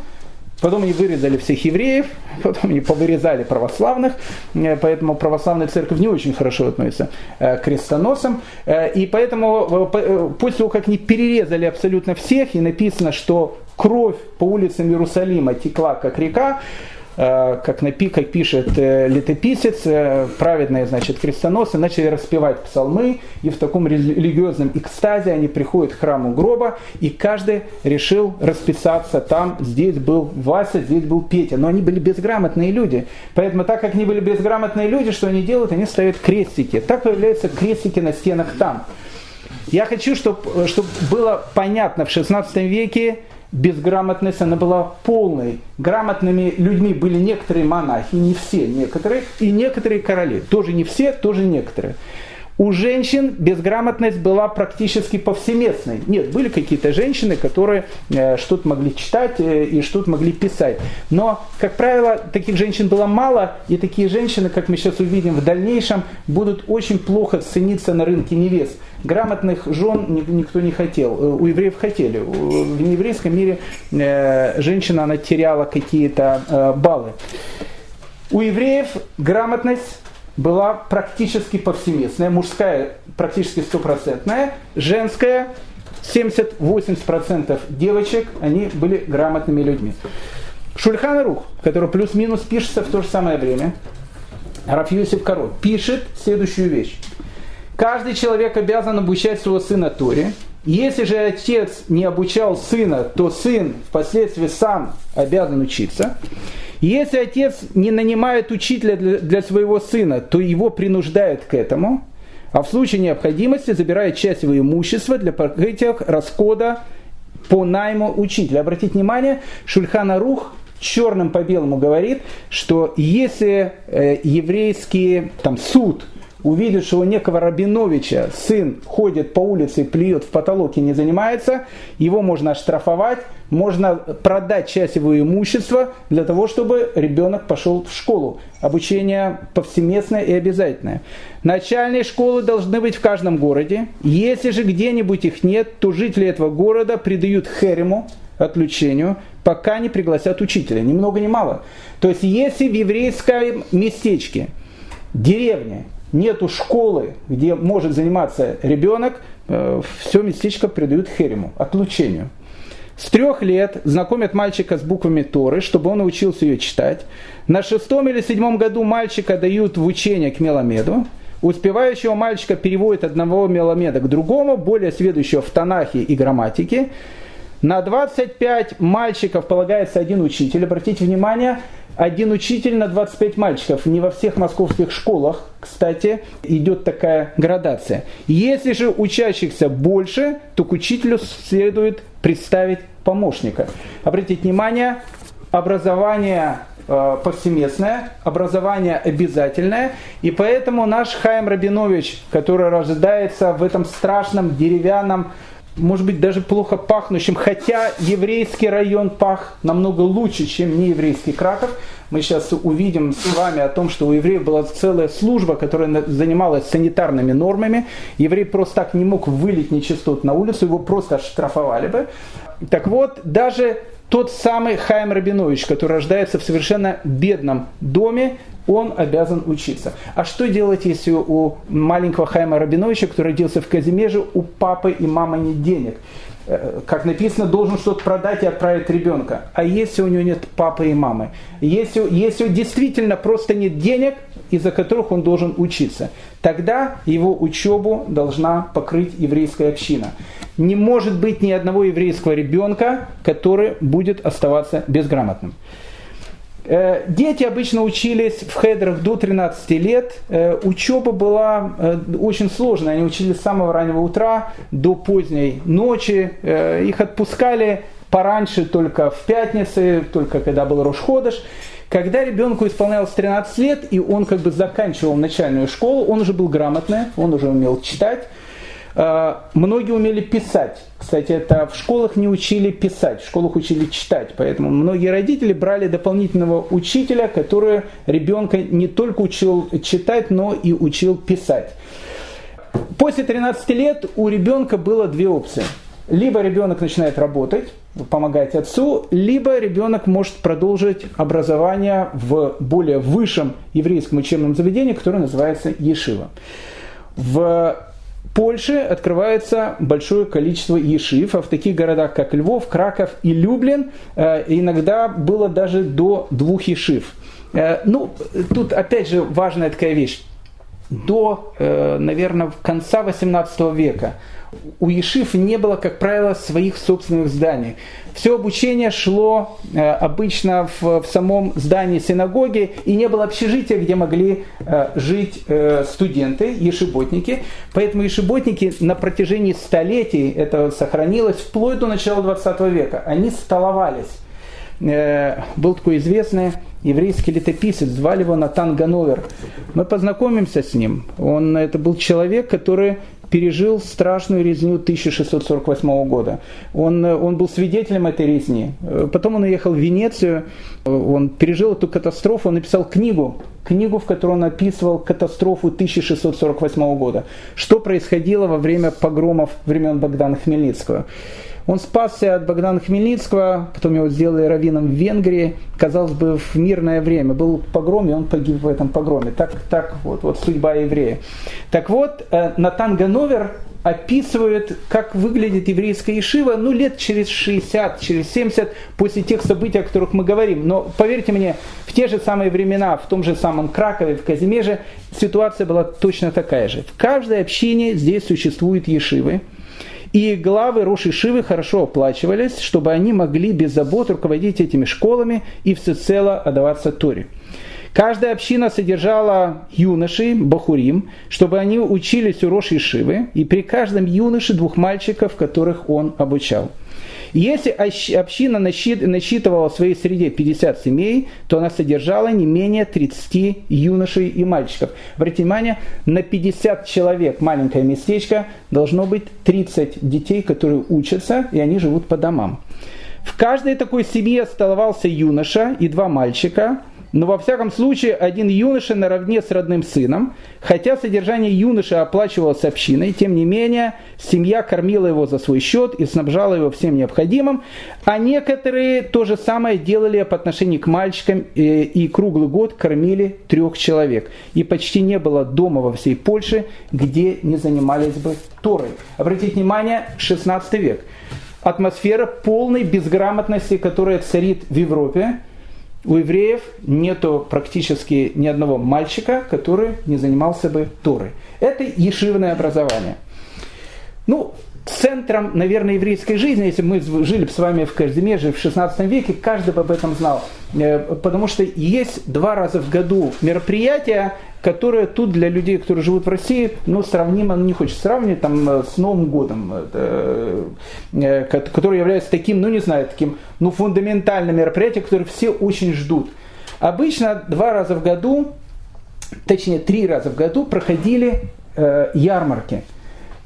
Потом они вырезали всех евреев, *laughs* потом они повырезали православных, э, поэтому православная церковь не очень хорошо относится э, к крестоносам. Э, и поэтому после того, как они перерезали абсолютно всех, и написано, что кровь по улицам Иерусалима текла как река, как, напи, как пишет э, летописец, э, праведные, значит, крестоносцы начали распевать псалмы, и в таком религиозном экстазе они приходят к храму гроба, и каждый решил расписаться там, здесь был Вася, здесь был Петя, но они были безграмотные люди, поэтому так как они были безграмотные люди, что они делают? Они ставят крестики, так появляются крестики на стенах там. Я хочу, чтобы, чтобы было понятно, в 16 веке безграмотность, она была полной. Грамотными людьми были некоторые монахи, не все, некоторые, и некоторые короли. Тоже не все, тоже некоторые. У женщин безграмотность была практически повсеместной. Нет, были какие-то женщины, которые э, что-то могли читать э, и что-то могли писать. Но, как правило, таких женщин было мало, и такие женщины, как мы сейчас увидим в дальнейшем, будут очень плохо цениться на рынке невест. Грамотных жен никто не хотел. Э, у евреев хотели. В нееврейском мире э, женщина она теряла какие-то э, баллы. У евреев грамотность была практически повсеместная, мужская практически стопроцентная, женская 70-80% девочек, они были грамотными людьми. Шульхан Рух, который плюс-минус пишется в то же самое время, Раф Юсиф Король, пишет следующую вещь. Каждый человек обязан обучать своего сына Торе. Если же отец не обучал сына, то сын впоследствии сам обязан учиться. Если отец не нанимает учителя для, своего сына, то его принуждают к этому, а в случае необходимости забирает часть его имущества для покрытия расхода по найму учителя. Обратите внимание, Шульхана Рух черным по белому говорит, что если э, еврейский там, суд увидит, что у некого Рабиновича сын ходит по улице, плюет в потолок и не занимается, его можно оштрафовать, можно продать часть его имущества для того, чтобы ребенок пошел в школу. Обучение повсеместное и обязательное. Начальные школы должны быть в каждом городе. Если же где-нибудь их нет, то жители этого города придают хериму, отключению, пока не пригласят учителя. Ни много ни мало. То есть, если в еврейском местечке, деревне, нету школы, где может заниматься ребенок, э, все местечко придают хериму, отлучению. С трех лет знакомят мальчика с буквами Торы, чтобы он научился ее читать. На шестом или седьмом году мальчика дают в учение к Меламеду. Успевающего мальчика переводят одного Меламеда к другому, более сведущего в Танахе и грамматике. На 25 мальчиков полагается один учитель. Обратите внимание, один учитель на 25 мальчиков. Не во всех московских школах, кстати, идет такая градация. Если же учащихся больше, то к учителю следует представить помощника. Обратите внимание, образование э, повсеместное, образование обязательное, и поэтому наш Хайм Рабинович, который рождается в этом страшном деревянном может быть, даже плохо пахнущим, хотя еврейский район пах намного лучше, чем нееврейский Краков. Мы сейчас увидим с вами о том, что у евреев была целая служба, которая занималась санитарными нормами. Еврей просто так не мог вылить нечистот на улицу, его просто оштрафовали бы. Так вот, даже тот самый Хайм Рабинович, который рождается в совершенно бедном доме, он обязан учиться. А что делать, если у маленького Хайма Рабиновича, который родился в Казимеже, у папы и мамы нет денег? Э, как написано, должен что-то продать и отправить ребенка. А если у него нет папы и мамы? Если, если действительно просто нет денег, из-за которых он должен учиться, тогда его учебу должна покрыть еврейская община. Не может быть ни одного еврейского ребенка, который будет оставаться безграмотным. Э, дети обычно учились в хедрах до 13 лет. Э, учеба была э, очень сложная. Они учились с самого раннего утра до поздней ночи. Их отпускали пораньше только в пятницы, только когда был Рошходыш. Когда ребенку исполнялось 13 лет, и он как бы заканчивал начальную школу, он уже был грамотный, он уже умел читать, многие умели писать. Кстати, это в школах не учили писать, в школах учили читать. Поэтому многие родители брали дополнительного учителя, который ребенка не только учил читать, но и учил писать. После 13 лет у ребенка было две опции. Либо ребенок начинает работать, помогать отцу, либо ребенок может продолжить образование в более высшем еврейском учебном заведении, которое называется Ешива. В Польше открывается большое количество ешив, а в таких городах, как Львов, Краков и Люблин, э, иногда было даже до двух ешив. Э, ну, тут опять же важная такая вещь. До, э, наверное, конца 18 века у Ешив не было, как правило, своих собственных зданий. Все обучение шло э, обычно в, в самом здании синагоги, и не было общежития, где могли э, жить студенты, ешеботники. Поэтому ешеботники на протяжении столетий, это сохранилось вплоть до начала 20 века, они столовались. Был такой известный еврейский летописец, звали его Натан Гановер. Мы познакомимся с ним. Он, это был человек, который пережил страшную резню 1648 года. Он, он был свидетелем этой резни. Потом он уехал в Венецию, он пережил эту катастрофу, он написал книгу, книгу, в которой он описывал катастрофу 1648 года. Что происходило во время погромов времен Богдана Хмельницкого. Он спасся от Богдана Хмельницкого, потом его сделали раввином в Венгрии, казалось бы, в мирное время. Был погром, и он погиб в этом погроме. Так, так вот, вот судьба еврея. Так вот, э, Натан Гановер описывает, как выглядит еврейская ешива, ну, лет через 60, через 70 после тех событий, о которых мы говорим. Но поверьте мне, в те же самые времена, в том же самом Кракове, в Казимеже, ситуация была точно такая же. В каждой общине здесь существуют ешивы, и главы Роши Шивы хорошо оплачивались, чтобы они могли без забот руководить этими школами и всецело отдаваться Торе. Каждая община содержала юношей, бахурим, чтобы они учились у Роши Шивы, и при каждом юноше двух мальчиков, которых он обучал. Если община насчитывала в своей среде 50 семей, то она содержала не менее 30 юношей и мальчиков. Обратите внимание, на 50 человек маленькое местечко должно быть 30 детей, которые учатся, и они живут по домам. В каждой такой семье оставался юноша и два мальчика – но во всяком случае один юноша наравне с родным сыном, хотя содержание юноши оплачивалось общиной, тем не менее семья кормила его за свой счет и снабжала его всем необходимым, а некоторые то же самое делали по отношению к мальчикам э, и круглый год кормили трех человек. И почти не было дома во всей Польше, где не занимались бы Торой. Обратите внимание, 16 век. Атмосфера полной безграмотности, которая царит в Европе, у евреев нету практически ни одного мальчика, который не занимался бы Торой. Это ешивное образование. Ну, центром, наверное, еврейской жизни, если мы жили с вами в Казимеже в 16 веке, каждый бы об этом знал. Э, потому что есть два раза в году мероприятия, которые тут для людей, которые живут в России, ну, сравнимо, ну, не хочется сравнивать, там, э, с Новым годом, э, который является таким, ну, не знаю, таким, ну, фундаментальным мероприятием, которое все очень ждут. Обычно два раза в году, точнее, три раза в году проходили ярмарки –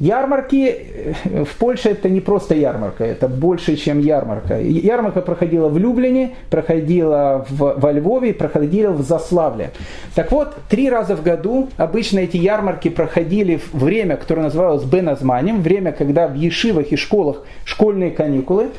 Ярмарки э, в Польше это не просто ярмарка, это больше, чем ярмарка. Ярмарка проходила в Люблине, проходила в, во Львове, проходила в Заславле. Так вот, три раза в году обычно эти ярмарки проходили в время, которое называлось Беназманем, время, когда в ешивах и школах школьные каникулы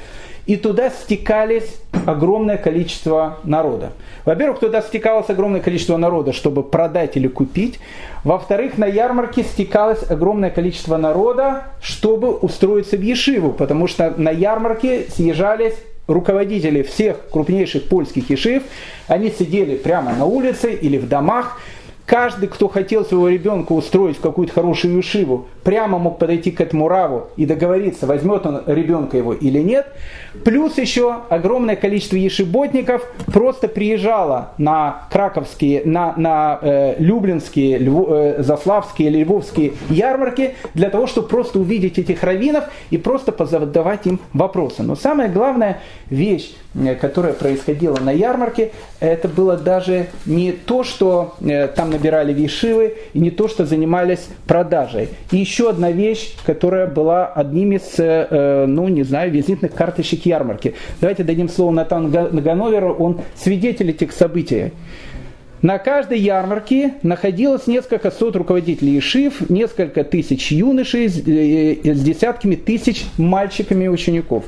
и туда стекались огромное количество народа. Во-первых, туда стекалось огромное количество народа, чтобы продать или купить. Во-вторых, на ярмарке стекалось огромное количество народа, чтобы устроиться в Ешиву, потому что на ярмарке съезжались руководители всех крупнейших польских ешив. Они сидели прямо на улице или в домах, Каждый, кто хотел своего ребенка устроить в какую-то хорошую ешиву, прямо мог подойти к этому раву и договориться, возьмет он ребенка его или нет. Плюс еще огромное количество ешиботников просто приезжало на краковские, на, на э, люблинские, львов, э, заславские, львовские ярмарки для того, чтобы просто увидеть этих раввинов и просто позадавать им вопросы. Но самая главная вещь, э, которая происходила на ярмарке, это было даже не то, что э, там набирали вишивы, и не то, что занимались продажей. И еще одна вещь, которая была одним из, э, ну, не знаю, визитных карточек ярмарки. Давайте дадим слово Натану Гановеру, он свидетель этих событий. На каждой ярмарке находилось несколько сот руководителей Ишив, несколько тысяч юношей с, с десятками тысяч мальчиками и учеников.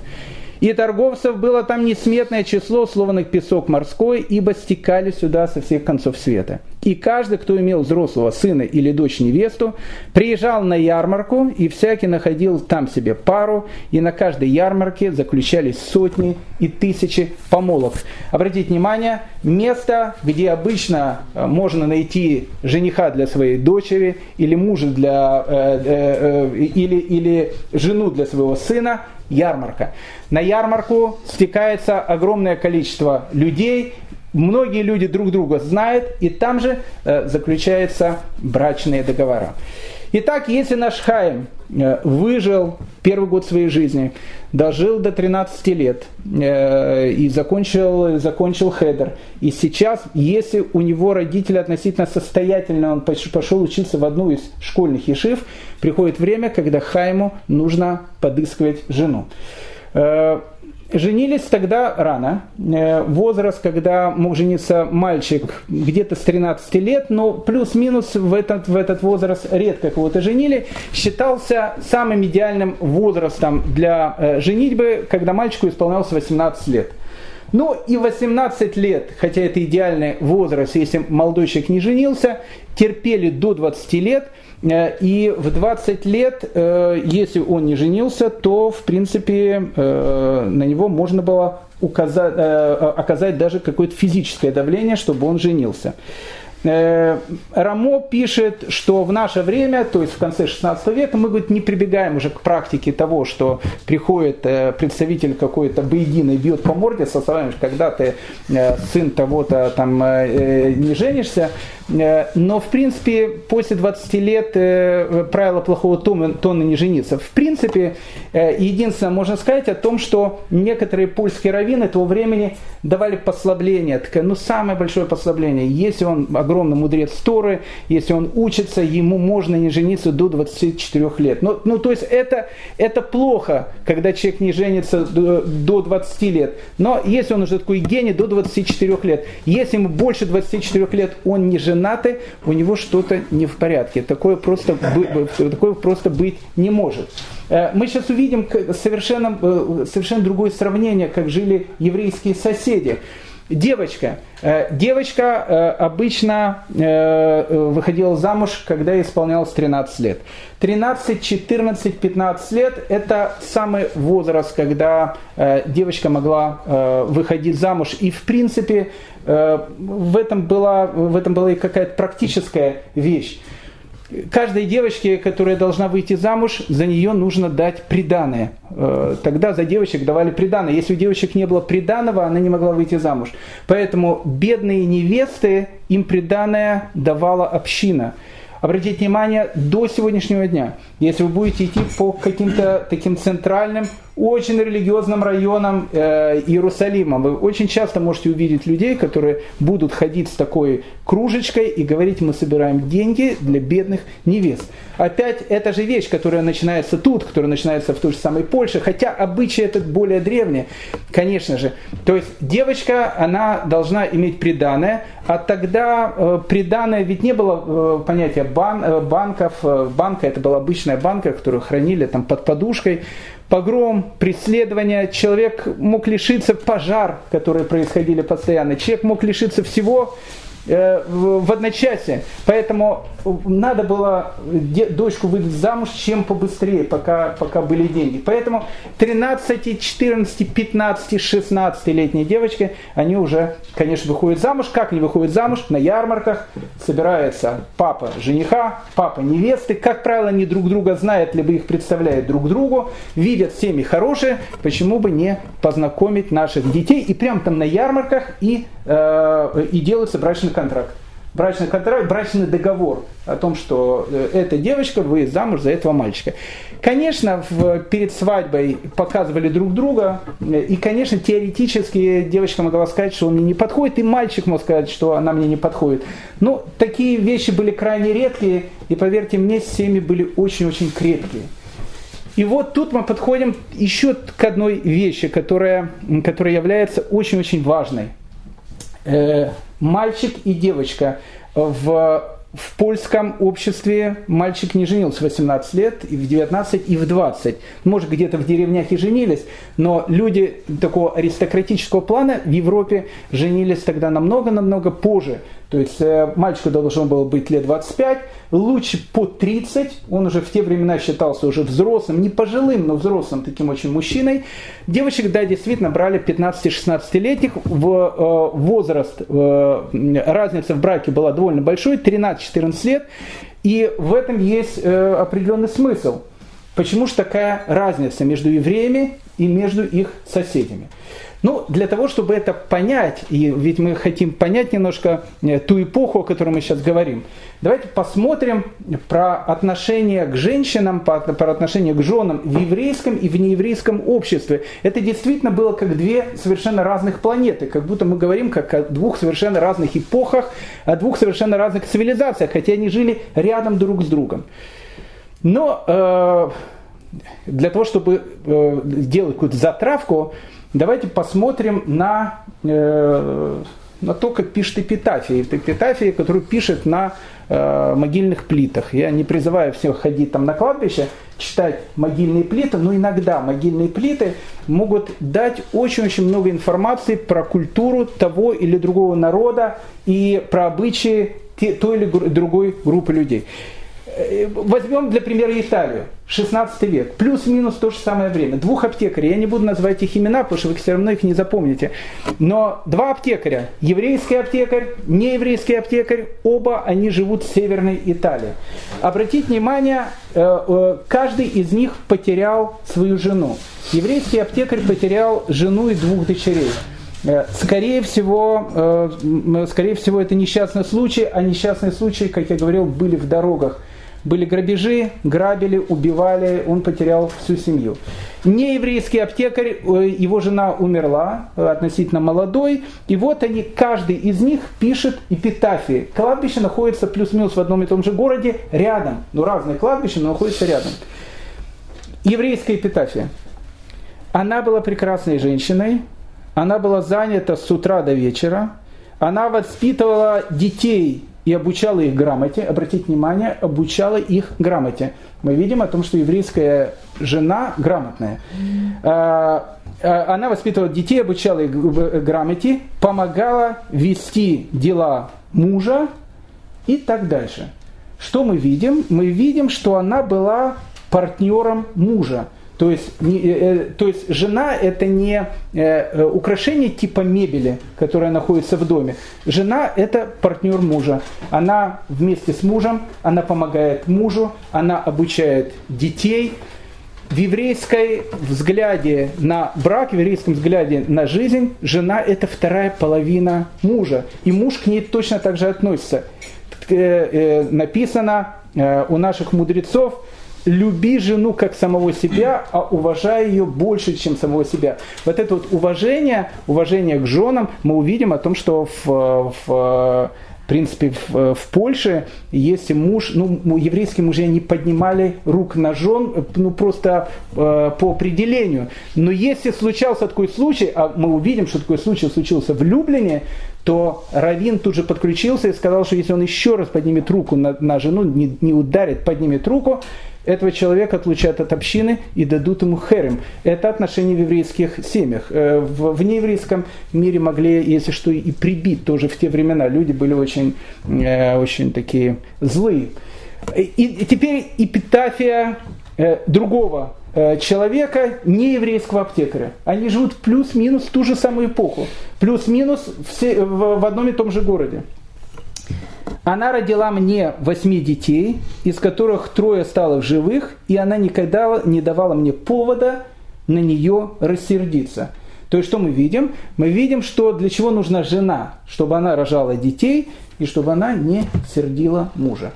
И торговцев было там несметное число, словно песок морской, ибо стекали сюда со всех концов света. И каждый, кто имел взрослого сына или дочь невесту, приезжал на ярмарку, и всякий находил там себе пару, и на каждой ярмарке заключались сотни и тысячи помолов. Обратите внимание, место, где обычно э, можно найти жениха для своей дочери, или мужа для, э, э, э, или, или жену для своего сына, ярмарка. На ярмарку стекается огромное количество людей, многие люди друг друга знают, и там же э, заключаются брачные договора. Итак, если наш Хаим э, выжил первый год своей жизни, дожил до 13 лет э, и закончил, закончил хедер, и сейчас, если у него родители относительно состоятельные, он пошел учиться в одну из школьных ешив, приходит время, когда Хайму нужно подыскивать жену. Женились тогда рано. Э, возраст, когда мог жениться мальчик где-то с 13 лет, но плюс-минус в этот, в этот возраст редко кого-то женили, считался самым идеальным возрастом для э, женитьбы, когда мальчику исполнялось 18 лет. Ну и 18 лет, хотя это идеальный возраст, если молодой человек не женился, терпели до 20 лет – и в 20 лет, э, если он не женился, то, в принципе, э, на него можно было указать, оказать даже какое-то физическое давление, чтобы он женился. Э, Рамо пишет, что в наше время, то есть в конце 16 века, мы говорит, не прибегаем уже к практике того, что приходит э, представитель какой-то боедины и бьет по морде со словами, когда ты э, сын того-то там не женишься. Но, в принципе, после 20 лет правило плохого тона не жениться. В принципе, единственное, можно сказать о том, что некоторые польские раввины того времени давали послабление, такое, ну, самое большое послабление. Если он огромный мудрец Торы, если он учится, ему можно не жениться до 24 лет. Ну, ну то есть это, это плохо, когда человек не женится до, до 20 лет. Но если он уже такой гений, до 24 лет. Если ему больше 24 лет он не женатый, у него что-то не в порядке. Такое просто, такое просто быть не может. Э, мы сейчас увидим совершенно, э, совершенно другое сравнение, как жили еврейские соседи. Девочка. Э, девочка обычно выходила замуж, когда исполнялось 13 лет. 13, 14, 15 лет – это самый возраст, когда девочка могла выходить замуж. И, в принципе, в этом была, в этом была и какая-то практическая вещь. каждой девочке, которая должна выйти замуж, за нее нужно дать приданное. Э, тогда за девочек давали приданное. Если у девочек не было приданого, она не могла выйти замуж. Поэтому бедные невесты, им приданное давала община. Обратите внимание, до сегодняшнего дня, если вы будете идти по каким-то таким центральным очень религиозным районам э, Иерусалима. Вы очень часто можете увидеть людей, которые будут ходить с такой кружечкой и говорить, мы собираем деньги для бедных невест. Опять эта же вещь, которая начинается тут, которая начинается в той же самой Польше, хотя обычай этот более древний, конечно же. То есть девочка, она должна иметь приданное, а тогда э, приданное, ведь не было э, понятия бан, э, банков, банка это была обычная банка, которую хранили там под подушкой, погром, преследование, человек мог лишиться пожар, которые происходили постоянно, человек мог лишиться всего, в одночасье. Поэтому надо было дочку выдать замуж чем побыстрее, пока, пока были деньги. Поэтому 13, 14, 15, 16 летние девочки, они уже, конечно, выходят замуж. Как они выходят замуж? На ярмарках собирается папа жениха, папа невесты. Как правило, они друг друга знают, либо их представляют друг другу, видят семьи хорошие. Почему бы не познакомить наших детей и прямо там на ярмарках и, э, и делается брачный контракт. Брачный контракт, брачный договор о том, что э, эта девочка, вы замуж за этого мальчика. Конечно, в, перед свадьбой показывали друг друга, э, и, конечно, теоретически девочка могла сказать, что он мне не подходит, и мальчик мог сказать, что она мне не подходит. Но такие вещи были крайне редкие, и, поверьте мне, семьи были очень-очень крепкие. И вот тут мы подходим еще к одной вещи, которая, которая является очень-очень важной. Мальчик и девочка в в польском обществе мальчик не женился в 18 лет, и в 19, и в 20. Может, где-то в деревнях и женились, но люди такого аристократического плана в Европе женились тогда намного-намного позже. То есть э, мальчику должно было быть лет 25, лучше по 30, он уже в те времена считался уже взрослым, не пожилым, но взрослым таким очень мужчиной. Девочек, да, действительно брали 15-16-летних, в э, возраст, э, разница в браке была довольно большой, 13-14 лет, и в этом есть определенный смысл. Почему же такая разница между евреями и между их соседями? Ну, для того, чтобы это понять, и ведь мы хотим понять немножко э, ту эпоху, о которой мы сейчас говорим, давайте посмотрим про отношение к женщинам, про отношение к женам в еврейском и в нееврейском обществе. Это действительно было как две совершенно разных планеты, как будто мы говорим как о двух совершенно разных эпохах, о двух совершенно разных цивилизациях, хотя они жили рядом друг с другом. Но э, для того, чтобы э, делать какую-то затравку, Давайте посмотрим на, э, на то, как пишет эпитафия. Эпитафия, которую пишет на э, могильных плитах. Я не призываю всех ходить там на кладбище, читать могильные плиты, но иногда могильные плиты могут дать очень-очень много информации про культуру того или другого народа и про обычаи той или другой группы людей. Э, возьмем для примера Италию, 16 век, плюс-минус то же самое время. Двух аптекарей, я не буду называть их имена, потому что вы все равно их не запомните. Но два аптекаря, еврейский аптекарь, нееврейский аптекарь, оба они живут в Северной Италии. Обратите внимание, э, э, каждый из них потерял свою жену. Еврейский аптекарь потерял жену и двух дочерей. Скорее всего, скорее всего, это несчастный случай, а несчастные случаи, как я говорил, были в дорогах были грабежи, грабили, убивали, он потерял всю семью. Нееврейский аптекарь, э, его жена умерла, э, относительно молодой, и вот они, каждый из них пишет эпитафии. Кладбище находится плюс-минус в одном и том же городе, рядом, ну разные кладбища, но находятся рядом. Еврейская эпитафия. Она была прекрасной женщиной, она была занята с утра до вечера, она воспитывала детей и обучала их грамоте, обратите внимание, обучала их грамоте. Мы видим о том, что еврейская жена грамотная. А, а, она воспитывала детей, обучала их грамоте, помогала вести дела мужа и так дальше. Что мы видим? Мы видим, что она была партнером мужа. То есть, не, э, то есть жена это не э, украшение типа мебели, которая находится в доме. Жена это партнер мужа. Она вместе с мужем, она помогает мужу, она обучает детей. В еврейской взгляде на брак, в еврейском взгляде на жизнь, жена это вторая половина мужа. И муж к ней точно так же относится. Написано у наших мудрецов, люби жену как самого себя, а уважай ее больше, чем самого себя. Вот это вот уважение, уважение к женам, мы увидим о том, что в, в в принципе, в, в Польше, если муж, ну, еврейские мужья не поднимали рук на жен, ну, просто э, по определению. Но если случался такой случай, а мы увидим, что такой случай случился в Люблине, то Равин тут же подключился и сказал, что если он еще раз поднимет руку на, на жену, не, не ударит, поднимет руку, этого человека отлучат от общины и дадут ему херем. Это отношение в еврейских семьях. Э, в, нееврейском мире могли, если что, и прибить тоже в те времена. Люди были очень, э, очень такие злые. И, теперь эпитафия э, другого человека, не еврейского аптекаря. Они живут плюс-минус ту же самую эпоху. Плюс-минус в, в одном и том же городе. Она родила мне восьми детей, из которых трое стало живых, и она никогда не давала мне повода на нее рассердиться. То есть что мы видим? Мы видим, что для чего нужна жена, чтобы она рожала детей и чтобы она не сердила мужа.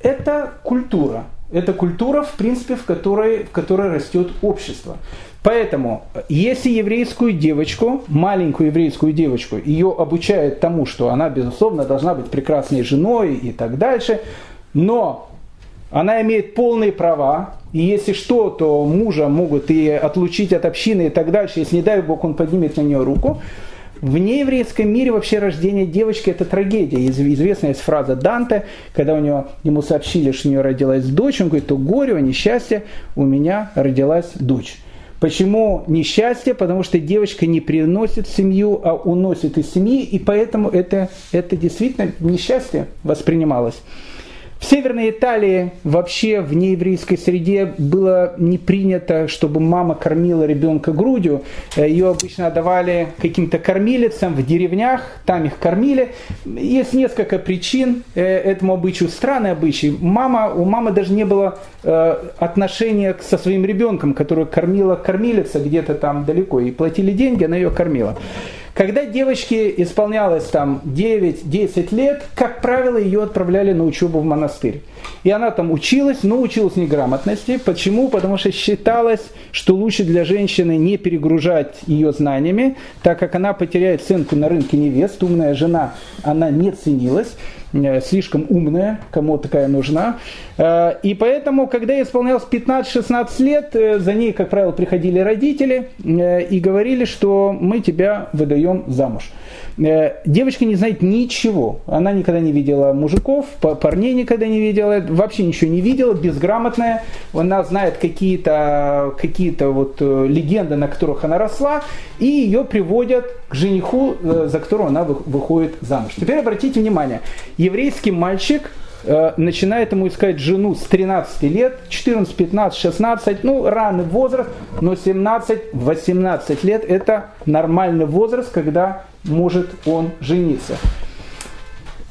Это культура. Это культура, в принципе, в которой, в которой растет общество. Поэтому, если еврейскую девочку, маленькую еврейскую девочку, ее обучают тому, что она, безусловно, должна быть прекрасной женой и так дальше, но она имеет полные права, и если что, то мужа могут и отлучить от общины и так дальше, если, не дай Бог, он поднимет на нее руку, в нееврейском мире вообще рождение девочки это трагедия. Известная есть фраза Данте, когда у него, ему сообщили, что у нее родилась дочь, он говорит, то горе, несчастье, у меня родилась дочь. Почему несчастье? Потому что девочка не приносит семью, а уносит из семьи, и поэтому это, это действительно несчастье воспринималось. В Северной Италии вообще в нееврейской среде было не принято, чтобы мама кормила ребенка грудью. Э, Ее обычно отдавали каким-то кормилицам в деревнях, там их кормили. Есть несколько причин э, этому обычаю, странный обычай. Мама, у мамы даже не было э, отношения со своим ребенком, которую кормила кормилица где-то там далеко. И платили деньги, она ее кормила. Когда девочке исполнялось там 9-10 лет, как правило, ее отправляли на учебу в монастырь. И она там училась, но училась неграмотности. Почему? Потому что считалось, что лучше для женщины не перегружать ее знаниями, так как она потеряет ценку на рынке невест. Умная жена, она не ценилась. Э, слишком умная, кому такая нужна. Э, и поэтому, когда ей исполнялось 15-16 лет, э, за ней, как правило, приходили родители и говорили, что мы тебя выдаем замуж. Девочка не знает ничего. Она никогда не видела мужиков, парней никогда не видела, вообще ничего не видела, безграмотная. Она знает какие-то какие вот легенды, на которых она росла, и ее приводят к жениху, за которого она выходит замуж. Теперь обратите внимание, еврейский мальчик э, начинает ему искать жену с 13 лет, 14, 15, 16, ну, ранний возраст, но 17-18 лет это нормальный возраст, когда может он жениться.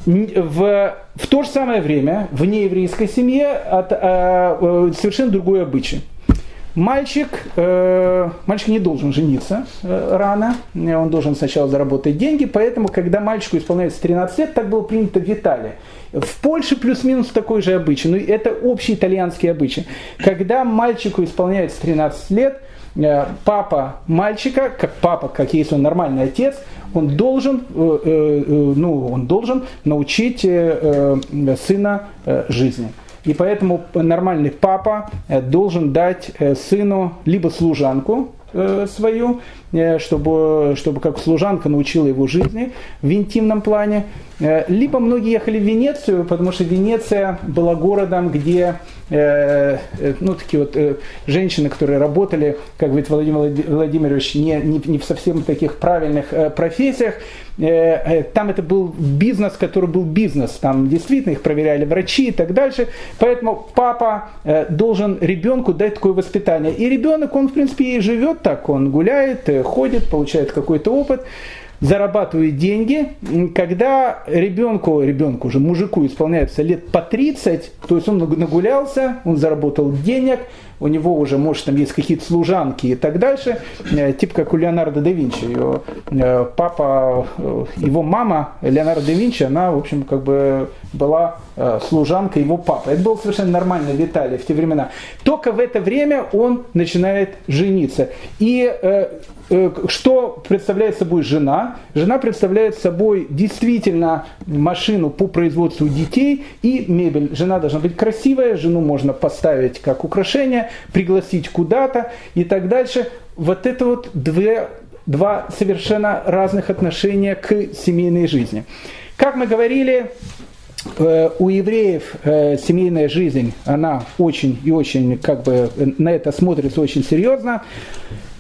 В, в то же самое время в нееврейской семье от, а, э, совершенно другой обычай. Мальчик, э, мальчик не должен жениться э, рано, он должен сначала заработать деньги, поэтому, когда мальчику исполняется 13 лет, так было принято в Италии. В Польше плюс-минус такой же обычай, но это общий итальянский обычай. Когда мальчику исполняется 13 лет, э, папа мальчика, как папа, как если он нормальный отец, он должен, э, э, э ну, он должен научить сына жизни. И поэтому нормальный папа должен дать сыну либо служанку, свою, чтобы, чтобы как служанка научила его жизни в интимном плане. Э, либо многие ехали в Венецию, потому что Венеция была городом, где э, э, ну, такие вот женщины, которые работали, как говорит Владимир Владимирович, не, не, не в совсем таких правильных профессиях, там это был бизнес, который был бизнес, там действительно их проверяли врачи и так дальше, поэтому папа должен ребенку дать такое воспитание. И ребенок, он в принципе и живет так, он гуляет, ходит, получает какой-то опыт зарабатывает деньги, когда ребенку, ребенку уже мужику исполняется лет по 30, то есть он нагулялся, он заработал денег, у него уже, может, там есть какие-то служанки и так дальше, типа как у Леонардо да Винчи. Его, э, папа, э, его мама Леонардо да Винчи, она, в общем, как бы была служанка его папы. Это было совершенно нормально в Италии в те времена. Только в это время он начинает жениться. И что представляет собой жена? Жена представляет собой действительно машину по производству детей и мебель. Жена должна быть красивая, жену можно поставить как украшение, пригласить куда-то и так дальше. Вот это вот две, два совершенно разных отношения к семейной жизни. Как мы говорили, э, у евреев э, семейная жизнь, она очень и очень, как бы, на это смотрится очень серьезно.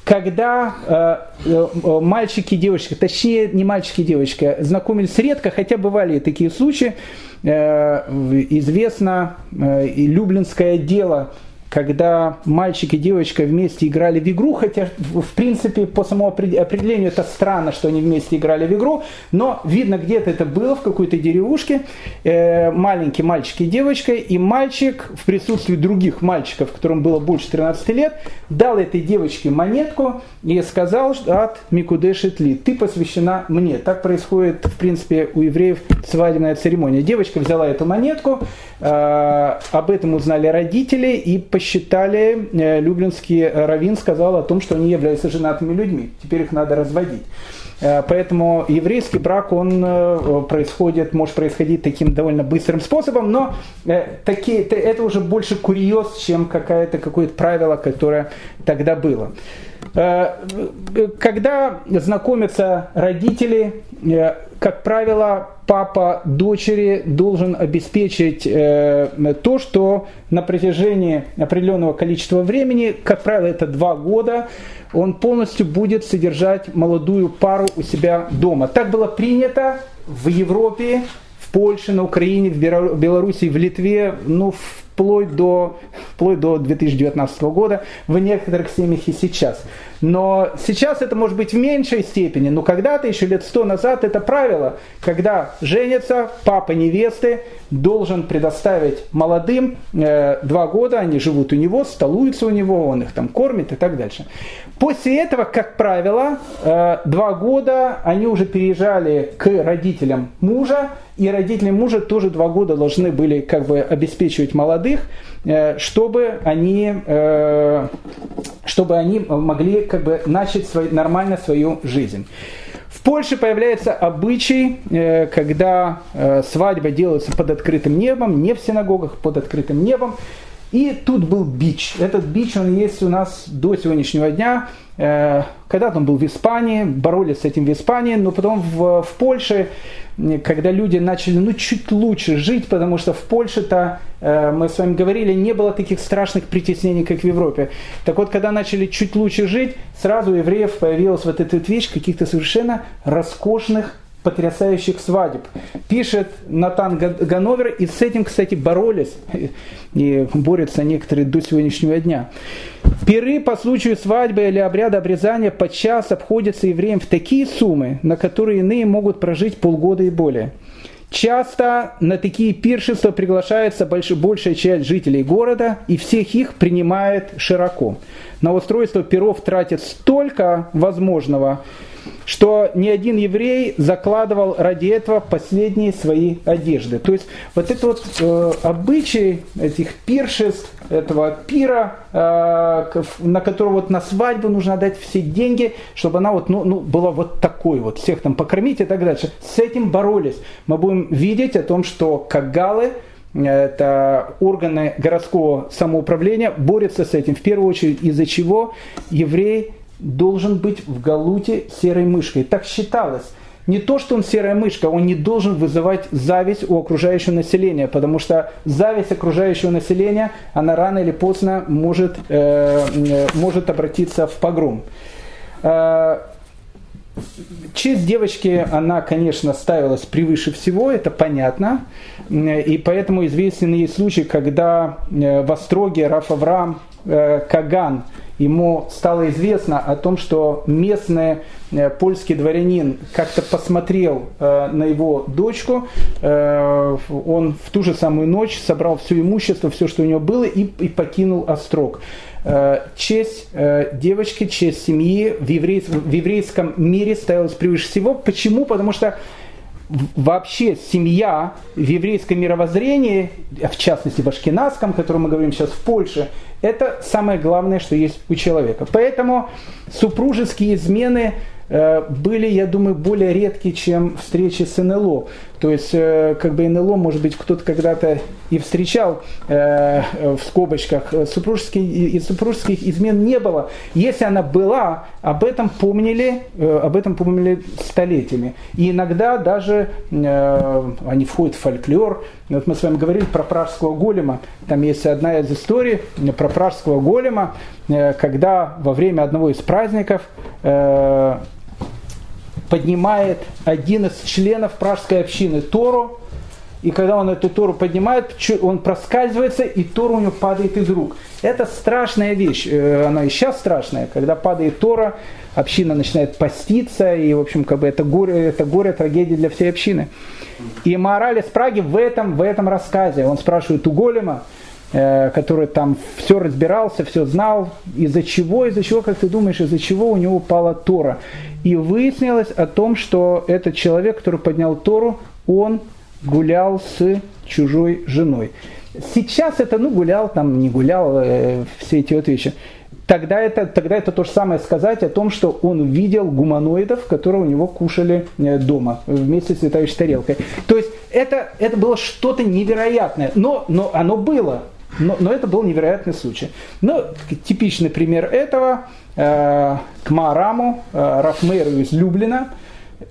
Когда э, мальчики и девочки, точнее не мальчики и девочки, знакомились редко, хотя бывали такие случаи, известно и Люблинское дело когда мальчик и девочка вместе играли в игру, хотя в принципе по самому определению это странно, что они вместе играли в игру, но видно где-то это было в какой-то деревушке, э, маленький мальчик и девочка, и мальчик в присутствии других мальчиков, которым было больше 13 лет, дал этой девочке монетку и сказал, что от Микудешит Ли, ты посвящена мне. Так происходит в принципе у евреев свадебная церемония. Девочка взяла эту монетку, э, об этом узнали родители и посчитали, э, Люблинский раввин сказал о том, что они являются женатыми людьми, теперь их надо разводить. Э, поэтому еврейский брак, он э, происходит, может происходить таким довольно быстрым способом, но такие, это уже больше курьез, чем какое-то какое-то правило, которое тогда было. Когда знакомятся родители, как правило, папа дочери должен обеспечить э, то, что на протяжении определенного количества времени, как правило, это два года, он полностью будет содержать молодую пару у себя дома. Так было принято в Европе, в Польше, на Украине, в Беларуси, в Литве, ну, вплоть до, вплоть до 2019 года, в некоторых семьях и сейчас. Но сейчас это может быть в меньшей степени, но когда-то, еще лет сто назад, это правило, когда женится папа невесты, должен предоставить молодым э, два года, они живут у него, столуются у него, он их там кормит и так дальше. После этого, как правило, э, два года они уже переезжали к родителям мужа, и родители мужа тоже два года должны были как бы обеспечивать молодых, э, чтобы они, э, чтобы они могли как бы начать свой, нормально свою жизнь. В Польше появляется обычай, э, когда свадьба делается под открытым небом, не в синагогах, под открытым небом. И тут был бич. Этот бич, он есть у нас до сегодняшнего дня. Когда-то он был в Испании, боролись с этим в Испании, но потом в, в Польше когда люди начали ну, чуть лучше жить, потому что в Польше-то, э, мы с вами говорили, не было таких страшных притеснений, как в Европе. Так вот, когда начали чуть лучше жить, сразу у евреев появилась вот эта вещь каких-то совершенно роскошных потрясающих свадеб. Пишет Натан Гановер, и с этим, кстати, боролись, *laughs* и борются некоторые до сегодняшнего дня. Пиры по случаю свадьбы или обряда обрезания подчас обходятся евреям в такие суммы, на которые иные могут прожить полгода и более. Часто на такие пиршества приглашается большая часть жителей города, и всех их принимает широко. На устройство пиров тратят столько возможного, что ни один еврей закладывал ради этого последние свои одежды. То есть вот это вот э, обычай этих пиршеств, этого пира, э, на которого вот на свадьбу нужно отдать все деньги, чтобы она вот, ну, ну, была вот такой вот, всех там покормить и так дальше. С этим боролись. Мы будем видеть о том, что кагалы, это органы городского самоуправления борются с этим. В первую очередь из-за чего еврей должен быть в Галуте серой мышкой. Так считалось. Не то, что он серая мышка, он не должен вызывать зависть у окружающего населения, потому что зависть окружающего населения, она рано или поздно может, э, э может обратиться в погром. Э, честь девочки, она, конечно, ставилась превыше всего, это понятно. И поэтому известен есть случай, когда э, в Остроге Раф Авраам Каган ему стало известно о том, что местный э, польский дворянин как-то посмотрел э, на его дочку, э, он в ту же самую ночь собрал все имущество, все, что у него было, и, и покинул Острог. Честь девочки, честь семьи в, еврейс, в еврейском мире ставилась превыше всего. Почему? Потому что вообще семья в еврейском мировоззрении, в частности в Ашкенадском, о котором мы говорим сейчас в Польше, это самое главное, что есть у человека. Поэтому супружеские измены Э, были, я думаю, более редкие, чем встречи с НЛО. То есть, э, как бы НЛО, может быть, кто-то когда-то и встречал э, в скобочках, супружеских, и супружеских измен не было. Если она была, об этом помнили, об этом помнили столетиями. И иногда даже они входят в фольклор. Вот мы с вами говорили про пражского голема. Там есть одна из историй про пражского голема, когда во время одного из праздников поднимает один из членов пражской общины Тору, и когда он эту Тору поднимает, он проскальзывается, и Тора у него падает из рук. Это страшная вещь, э, она и сейчас страшная, когда падает Тора, община начинает поститься, и, в общем, как бы это горе, это горе, трагедия для всей общины. И мораль из Праги в этом, в этом рассказе. Он спрашивает у Голема, Э, который там все разбирался, все знал, из-за чего, из-за чего, как ты думаешь, из-за чего у него упала Тора. И выяснилось о том, что этот человек, который поднял Тору, он гулял с чужой женой. Сейчас это, ну, гулял, там, не гулял, э, все эти вот вещи. Тогда это, тогда это то же самое сказать о том, что он видел гуманоидов, которые у него кушали э, дома вместе с летающей тарелкой. То есть это, это было что-то невероятное, но, но оно было. Но, но это был невероятный случай. Ну, типичный пример этого к Маараму, э, Рафмейру из Люблина,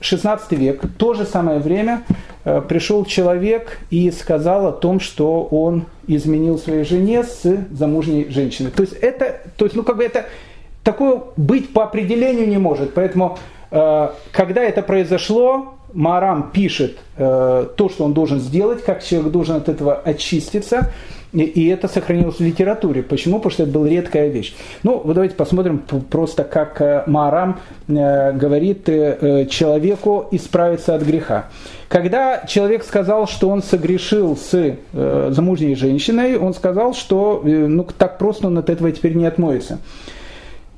16 век, то же самое время э, пришел человек и сказал о том, что он изменил своей жене с замужней женщиной. То есть это, то есть, ну как бы это такое быть по определению не может. Поэтому, э, когда это произошло, Марам пишет э, то, что он должен сделать, как человек должен от этого очиститься. И, это сохранилось в литературе. Почему? Потому что это была редкая вещь. Ну, вот давайте посмотрим просто, как э, Марам э, говорит э, человеку исправиться от греха. Когда человек сказал, что он согрешил с замужней женщиной, он сказал, что ну, так просто он от этого теперь не отмоется.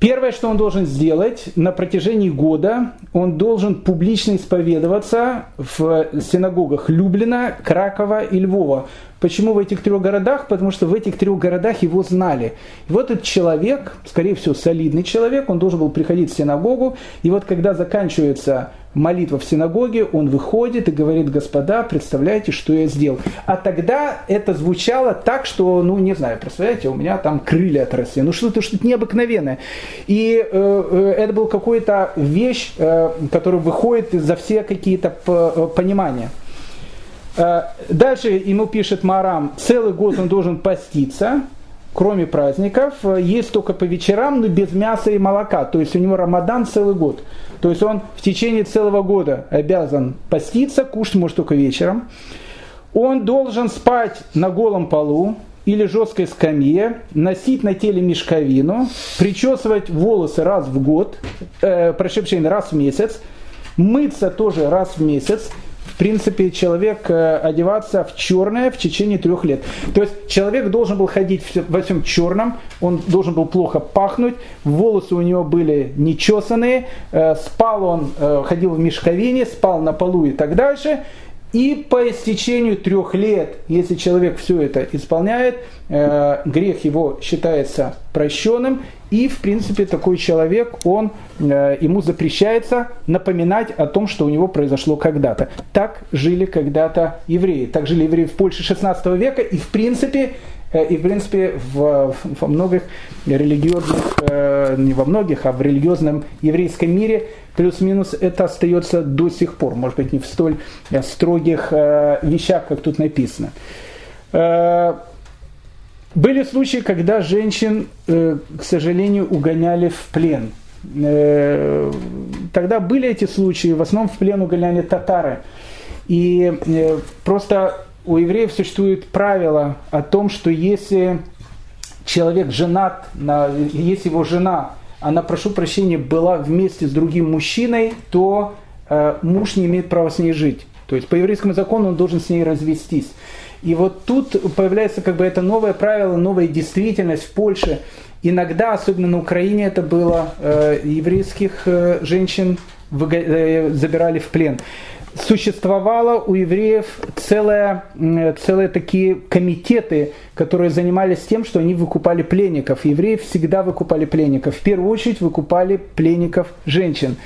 Первое, что он должен сделать на протяжении года, он должен публично исповедоваться в синагогах Люблина, Кракова и Львова. Почему в этих трех городах? Потому что в этих трех городах его знали. И вот этот человек, скорее всего, солидный человек, он должен был приходить в синагогу, и вот когда заканчивается молитва в синагоге, он выходит и говорит, господа, представляете, что я сделал. А тогда это звучало так, что, ну, не знаю, представляете, у меня там крылья отросли. Ну, что-то что необыкновенное. И э, э, это был какой-то вещь, э, которая выходит за все какие-то э, понимания. Э, дальше ему пишет Марам, целый год он должен поститься, кроме праздников, есть только по вечерам, но без мяса и молока. То есть у него Рамадан целый год. То есть он в течение целого года обязан поститься, кушать может только вечером. Он должен спать на голом полу или жесткой скамье, носить на теле мешковину, причесывать волосы раз в год, э, прошу прощения, раз в месяц, мыться тоже раз в месяц, принципе, человек э, одеваться в черное в течение трех лет. То есть человек должен был ходить во всем черном, он должен был плохо пахнуть, волосы у него были нечесанные, э, спал он, э, ходил в мешковине, спал на полу и так дальше. И по истечению трех лет, если человек все это исполняет, грех его считается прощенным, и, в принципе, такой человек, он, э, ему запрещается напоминать о том, что у него произошло когда-то. Так жили когда-то евреи. Так жили евреи в Польше 16 века, и, в принципе, И, в принципе, в, во многих религиозных, не во многих, а в религиозном еврейском мире плюс-минус это остается до сих пор. Может быть, не в столь строгих вещах, как тут написано. Были случаи, когда женщин, э, к сожалению, угоняли в плен. Э, тогда были эти случаи, в основном в плен угоняли татары. И э, просто у евреев существует правило о том, что если человек женат, если его жена, она, прошу прощения, была вместе с другим мужчиной, то муж не имеет права с ней жить. То есть по еврейскому закону он должен с ней развестись. И вот тут появляется как бы это новое правило, новая действительность в Польше. Иногда, особенно на Украине это было, э, еврейских э, женщин э, забирали в плен. Существовало у евреев целое, целые такие комитеты, которые занимались тем, что они выкупали пленников. Евреи всегда выкупали пленников. В первую очередь выкупали пленников женщин.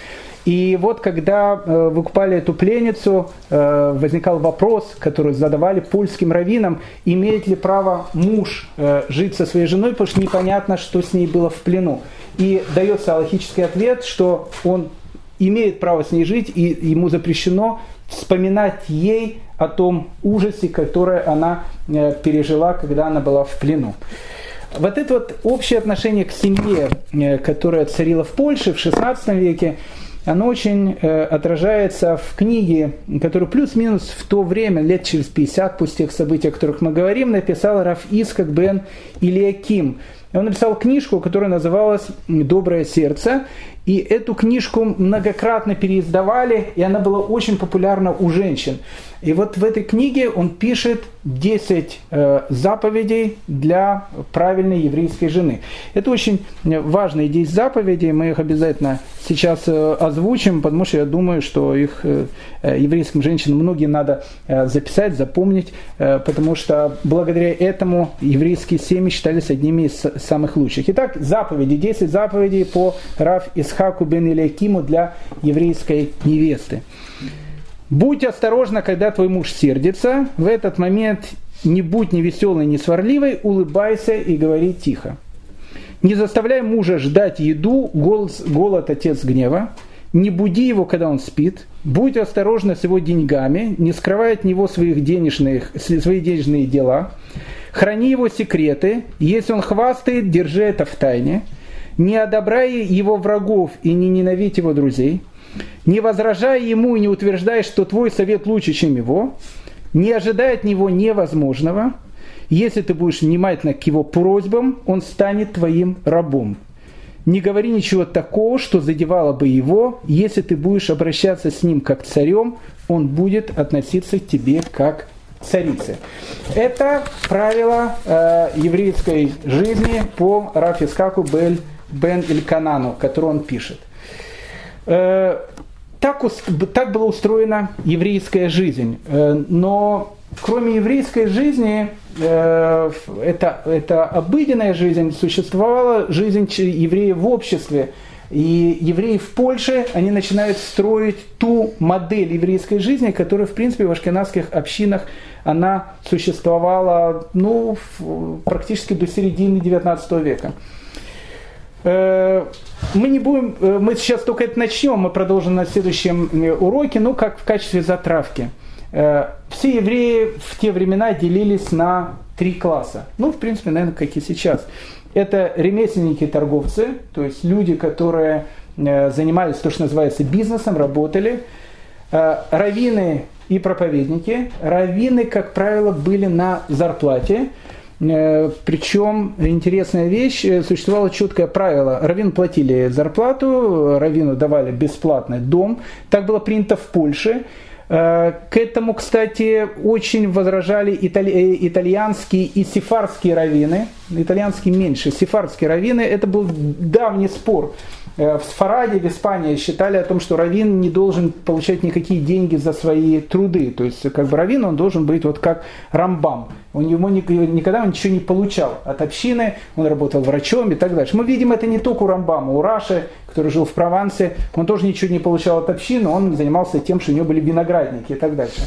И вот когда э, выкупали эту пленницу, э, возникал вопрос, который задавали польским раввинам, имеет ли право муж э, жить со своей женой, потому что непонятно, что с ней было в плену. И дается логический ответ, что он имеет право с ней жить, и ему запрещено вспоминать ей о том ужасе, который она пережила, когда она была в плену. Вот это вот общее отношение к семье, которое царило в Польше в XVI веке, оно очень э, отражается в книге, которую плюс-минус в то время, лет через 50 после тех событий, о которых мы говорим, написал Раф Искак бен Ильяким. Он написал книжку, которая называлась «Доброе сердце». И эту книжку многократно переиздавали, и она была очень популярна у женщин. И вот в этой книге он пишет 10 э, заповедей для правильной еврейской жены. Это очень важные 10 заповедей, мы их обязательно сейчас э, озвучим, потому что я думаю, что их э, еврейским женщинам многие надо записать, запомнить, потому что благодаря этому еврейские семьи считались одними из самых лучших. Итак, заповеди, 10 заповедей по Раф Исхаку бен Илякиму для еврейской невесты. Будь осторожна, когда твой муж сердится. В этот момент не будь ни веселой, ни сварливой, улыбайся и говори тихо. Не заставляй мужа ждать еду, голос, голод отец гнева. Не буди его, когда он спит. Будь осторожна с его деньгами, не скрывай от него своих денежных, свои денежные дела. Храни его секреты. Если он хвастает, держи это в тайне. Не одобряй его врагов и не ненавидь его друзей – не возражай ему и не утверждай, что твой совет лучше, чем его, не ожидай от него невозможного. Если ты будешь внимательно к его просьбам, он станет твоим рабом. Не говори ничего такого, что задевало бы его. Если ты будешь обращаться с ним как царем, он будет относиться к тебе как царице. Это правило э, еврейской жизни по Рафискаку Бель Бен Ильканану, который он пишет. Э, так, так была устроена еврейская жизнь. Э, но кроме еврейской жизни, э, это, это обыденная жизнь, существовала жизнь евреев в обществе. И евреи в Польше, они начинают строить ту модель еврейской жизни, которая, в принципе, в ашкенадских общинах, она существовала ну, практически до середины XIX века. Мы не будем, э, мы сейчас только это начнем, мы продолжим на следующем э, уроке, ну как в качестве затравки. Э, все евреи в те времена делились на три класса. Ну, в принципе, наверное, как и сейчас. Это ремесленники торговцы, то есть люди, которые занимались то, что называется бизнесом, работали. Равины и проповедники. Равины, как правило, были на зарплате. Э, Причем интересная вещь, э, существовало четкое правило. Равин платили зарплату, равину давали бесплатный дом. Так было принято в Польше. Э, к этому, кстати, очень возражали итали- итальянские и сефарские раввины. Итальянские меньше, сефарские раввины. Это был давний спор Э, в Сфараде, в Испании считали о том, что раввин не должен получать никакие деньги за свои труды. То есть, как бы раввин, он должен быть вот как Рамбам. У него никогда он ничего не получал от общины, он работал врачом и так дальше. Мы видим это не только у Рамбама, у Раши, который жил в Провансе, он тоже ничего не получал от общины, он занимался тем, что у него были виноградники и так дальше.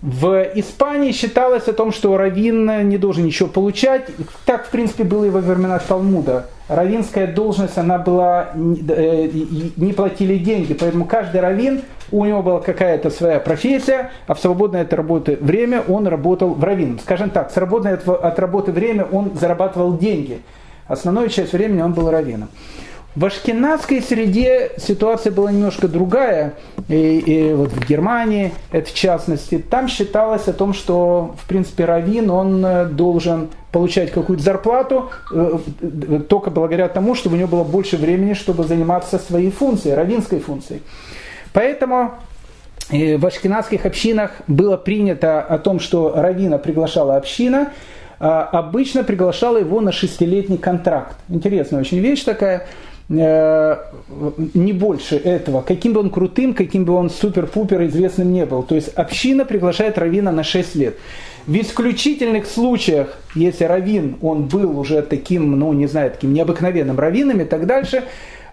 В Испании считалось о том, что раввин не должен ничего получать. Так, в принципе, было и во времена Талмуда. Равинская должность, она была, э, не платили деньги, поэтому каждый раввин, у него была какая-то своя профессия, а в свободное от работы время он работал в раввином. Скажем так, в свободное от работы время он зарабатывал деньги. Основную часть времени он был раввином. В ашкенадской среде ситуация была немножко другая, и, и вот в Германии, это в частности, там считалось о том, что, в принципе, раввин, он э, должен получать какую-то зарплату э, только благодаря тому, чтобы у него было больше времени, чтобы заниматься своей функцией, раввинской функцией. Поэтому э, в ашкенадских общинах было принято о том, что равина приглашала община, а обычно приглашала его на шестилетний контракт. Интересная очень вещь такая – Э, не больше этого, каким бы он крутым, каким бы он супер-пупер известным не был. То есть община приглашает равина на 6 лет. В исключительных случаях, если равин, он был уже таким, ну не знаю, таким необыкновенным раввином и так дальше,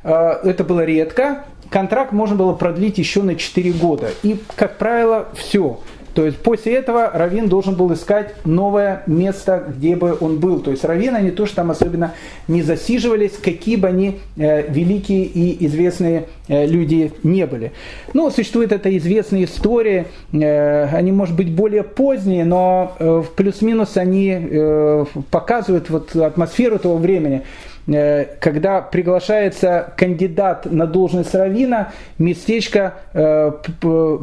э, это было редко, контракт можно было продлить еще на 4 года. И, как правило, все. То есть после этого Равин должен был искать новое место, где бы он был. То есть Равин, они тоже там особенно не засиживались, какие бы они э, великие и известные э, люди не были. Ну, существует эта известная история, э, они, может быть, более поздние, но э, плюс-минус они э, показывают вот атмосферу того времени. Э, когда приглашается кандидат на должность равина, местечко э,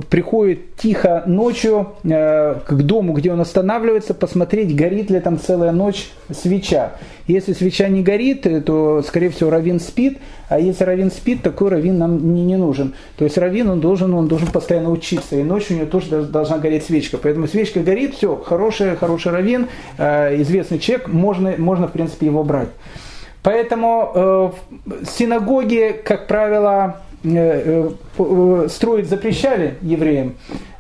приходит тихо ночью э, к дому, где он останавливается, посмотреть, горит ли там целая ночь свеча. Если свеча не горит, то, скорее всего, равин спит, а если равин спит, такой равин нам не, нужен. То есть равин, он должен, он должен постоянно учиться, и ночью у него тоже должна гореть свечка. Поэтому свечка горит, все, хороший, хороший равин, известный человек, можно, можно, в принципе, его брать. Поэтому э, синагоги, как правило, э, э, строить запрещали евреям.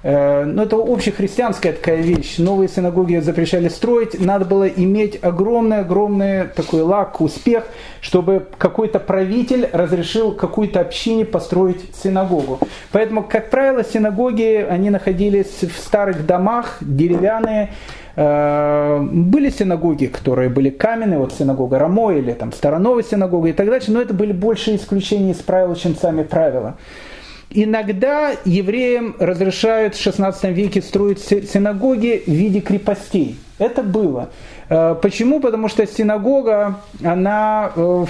Э, но это общехристианская такая вещь. Новые синагоги запрещали строить. Надо было иметь огромный-огромный такой лак, успех, чтобы какой-то правитель разрешил какой-то общине построить синагогу. Поэтому, как правило, синагоги, они находились в старых домах, деревянные, Э, были синагоги, которые были каменные, вот синагога Рамо или там Староновая синагога и так далее, но это были больше исключения из правил, чем сами правила. Иногда евреям разрешают в XVI веке строить синагоги в виде крепостей. Это было. Э, почему? Потому что синагога, она, э,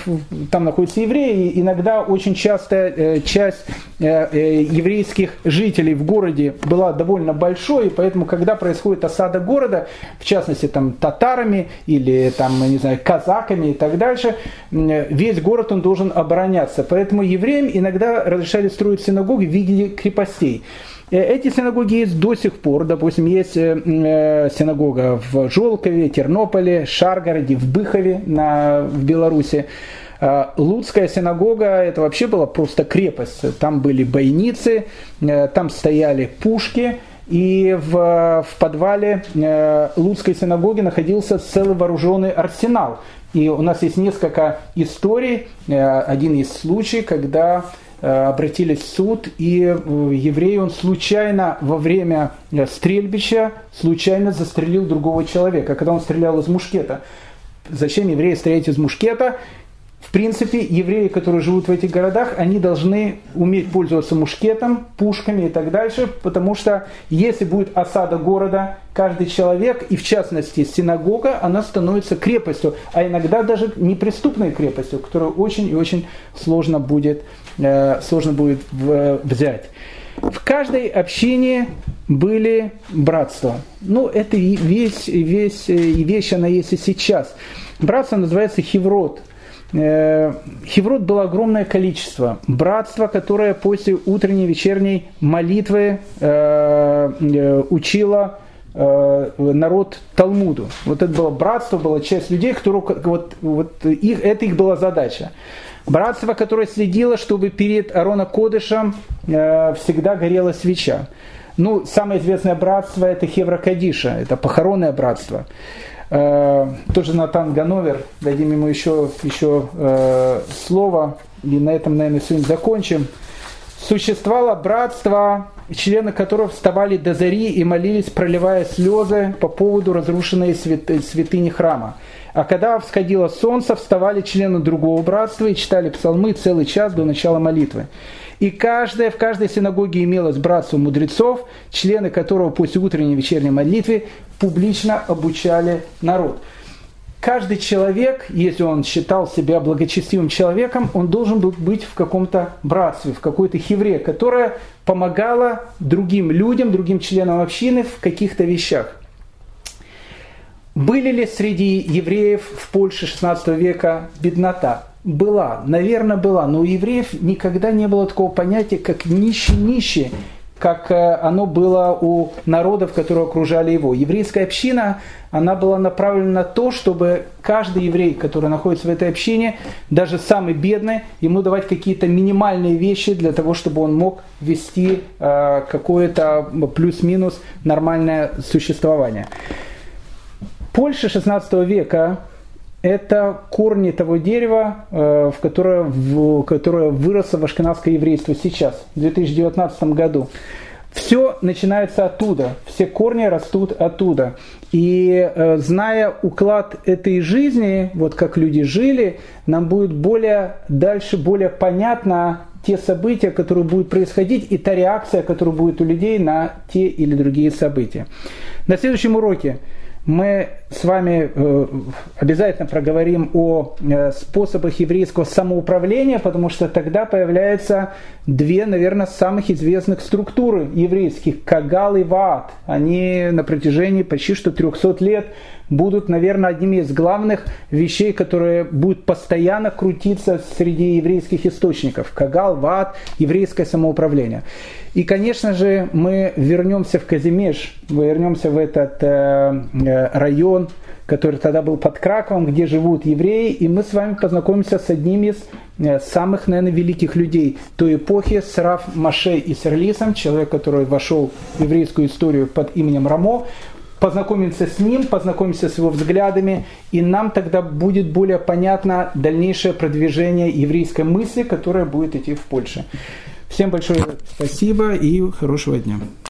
там находятся евреи, иногда очень часто э, часть еврейских жителей в городе была довольно большой, и поэтому, когда происходит осада города, в частности, там, татарами или, там, не знаю, казаками и так дальше, весь город он должен обороняться. Поэтому евреям иногда разрешали строить синагоги в виде крепостей. Э, эти синагоги есть до сих пор. Допустим, есть э, э, синагога в Жолкове, Тернополе, Шаргороде, в Быхове на, в Беларуси. Луцкая синагога это вообще была просто крепость. Там были бойницы, там стояли пушки, и в, в подвале Луцкой синагоги находился целый вооруженный арсенал. И у нас есть несколько историй. Один из случаев, когда Э, обратились в суд, и э, еврей, он случайно во время э, стрельбища, случайно застрелил другого человека, когда он стрелял из мушкета. Зачем евреи стрелять из мушкета? В принципе, евреи, которые живут в этих городах, они должны уметь пользоваться мушкетом, пушками и так дальше, потому что если будет осада города, каждый человек, и в частности синагога, она становится крепостью, а иногда даже неприступной крепостью, которую очень и очень сложно будет, э, сложно будет взять. В каждой общине были братства. Ну, это и весь, весь, и вещь она есть и сейчас. Братство называется хеврот – Э, Хеврот было огромное количество. Братство, которое после утренней вечерней молитвы э, э, учило народ Талмуду. Вот это было братство, была часть людей, которые, вот, вот их, это их была задача. Братство, которое следило, чтобы перед Арона Кодышем всегда горела свеча. Ну, самое известное братство это Хевра Кадиша, это похоронное братство. Э, тоже Натан Гановер, дадим ему еще, еще э, слово, и на этом, наверное, сегодня закончим. существовало братство, члены которого вставали до зари и молились, проливая слезы по поводу разрушенной святыни храма. А когда всходило солнце, вставали члены другого братства и читали псалмы целый час до начала молитвы. И каждая, в каждой синагоге имелось братство мудрецов, члены которого после утренней и вечерней молитвы публично обучали народ. Каждый человек, если он считал себя благочестивым человеком, он должен был быть в каком-то братстве, в какой-то хевре, которая помогала другим людям, другим членам общины в каких-то вещах. Были ли среди евреев в Польше XVI века беднота? Была, наверное, была, но у евреев никогда не было такого понятия, как нищий-нищий, как э, оно было у народов, которые окружали его. Еврейская община, она была направлена на то, чтобы каждый еврей, который находится в этой общине, даже самый бедный, ему давать какие-то минимальные вещи для того, чтобы он мог вести э, какое-то плюс-минус нормальное существование. Польша XVI века – это корни того дерева, э, в которое, в, которое выросло в ашкенадское еврейство сейчас, в 2019 году. Все начинается оттуда, все корни растут оттуда. И э, зная уклад этой жизни, вот как люди жили, нам будет более дальше, более понятно те события, которые будут происходить, и та реакция, которая будет у людей на те или другие события. На следующем уроке мы с вами э, обязательно проговорим о э, способах еврейского самоуправления, потому что тогда появляются две, наверное, самых известных структуры еврейских – Кагал и Ваат. Они на протяжении почти что 300 лет будут, наверное, одними из главных вещей, которые будут постоянно крутиться среди еврейских источников. Кагал, Ваат, еврейское самоуправление. И, конечно же, мы вернемся в Казимеш, мы вернемся в этот э, э, район, который тогда был под Краковом, где живут евреи, и мы с вами познакомимся с одним из э, самых, наверное, великих людей той эпохи, с Раф Маше и Серлисом, человек, который вошел в еврейскую историю под именем Рамо, познакомимся с ним, познакомимся с его взглядами, и нам тогда будет более понятно дальнейшее продвижение еврейской мысли, которая будет идти в Польше. Всем большое спасибо и хорошего дня.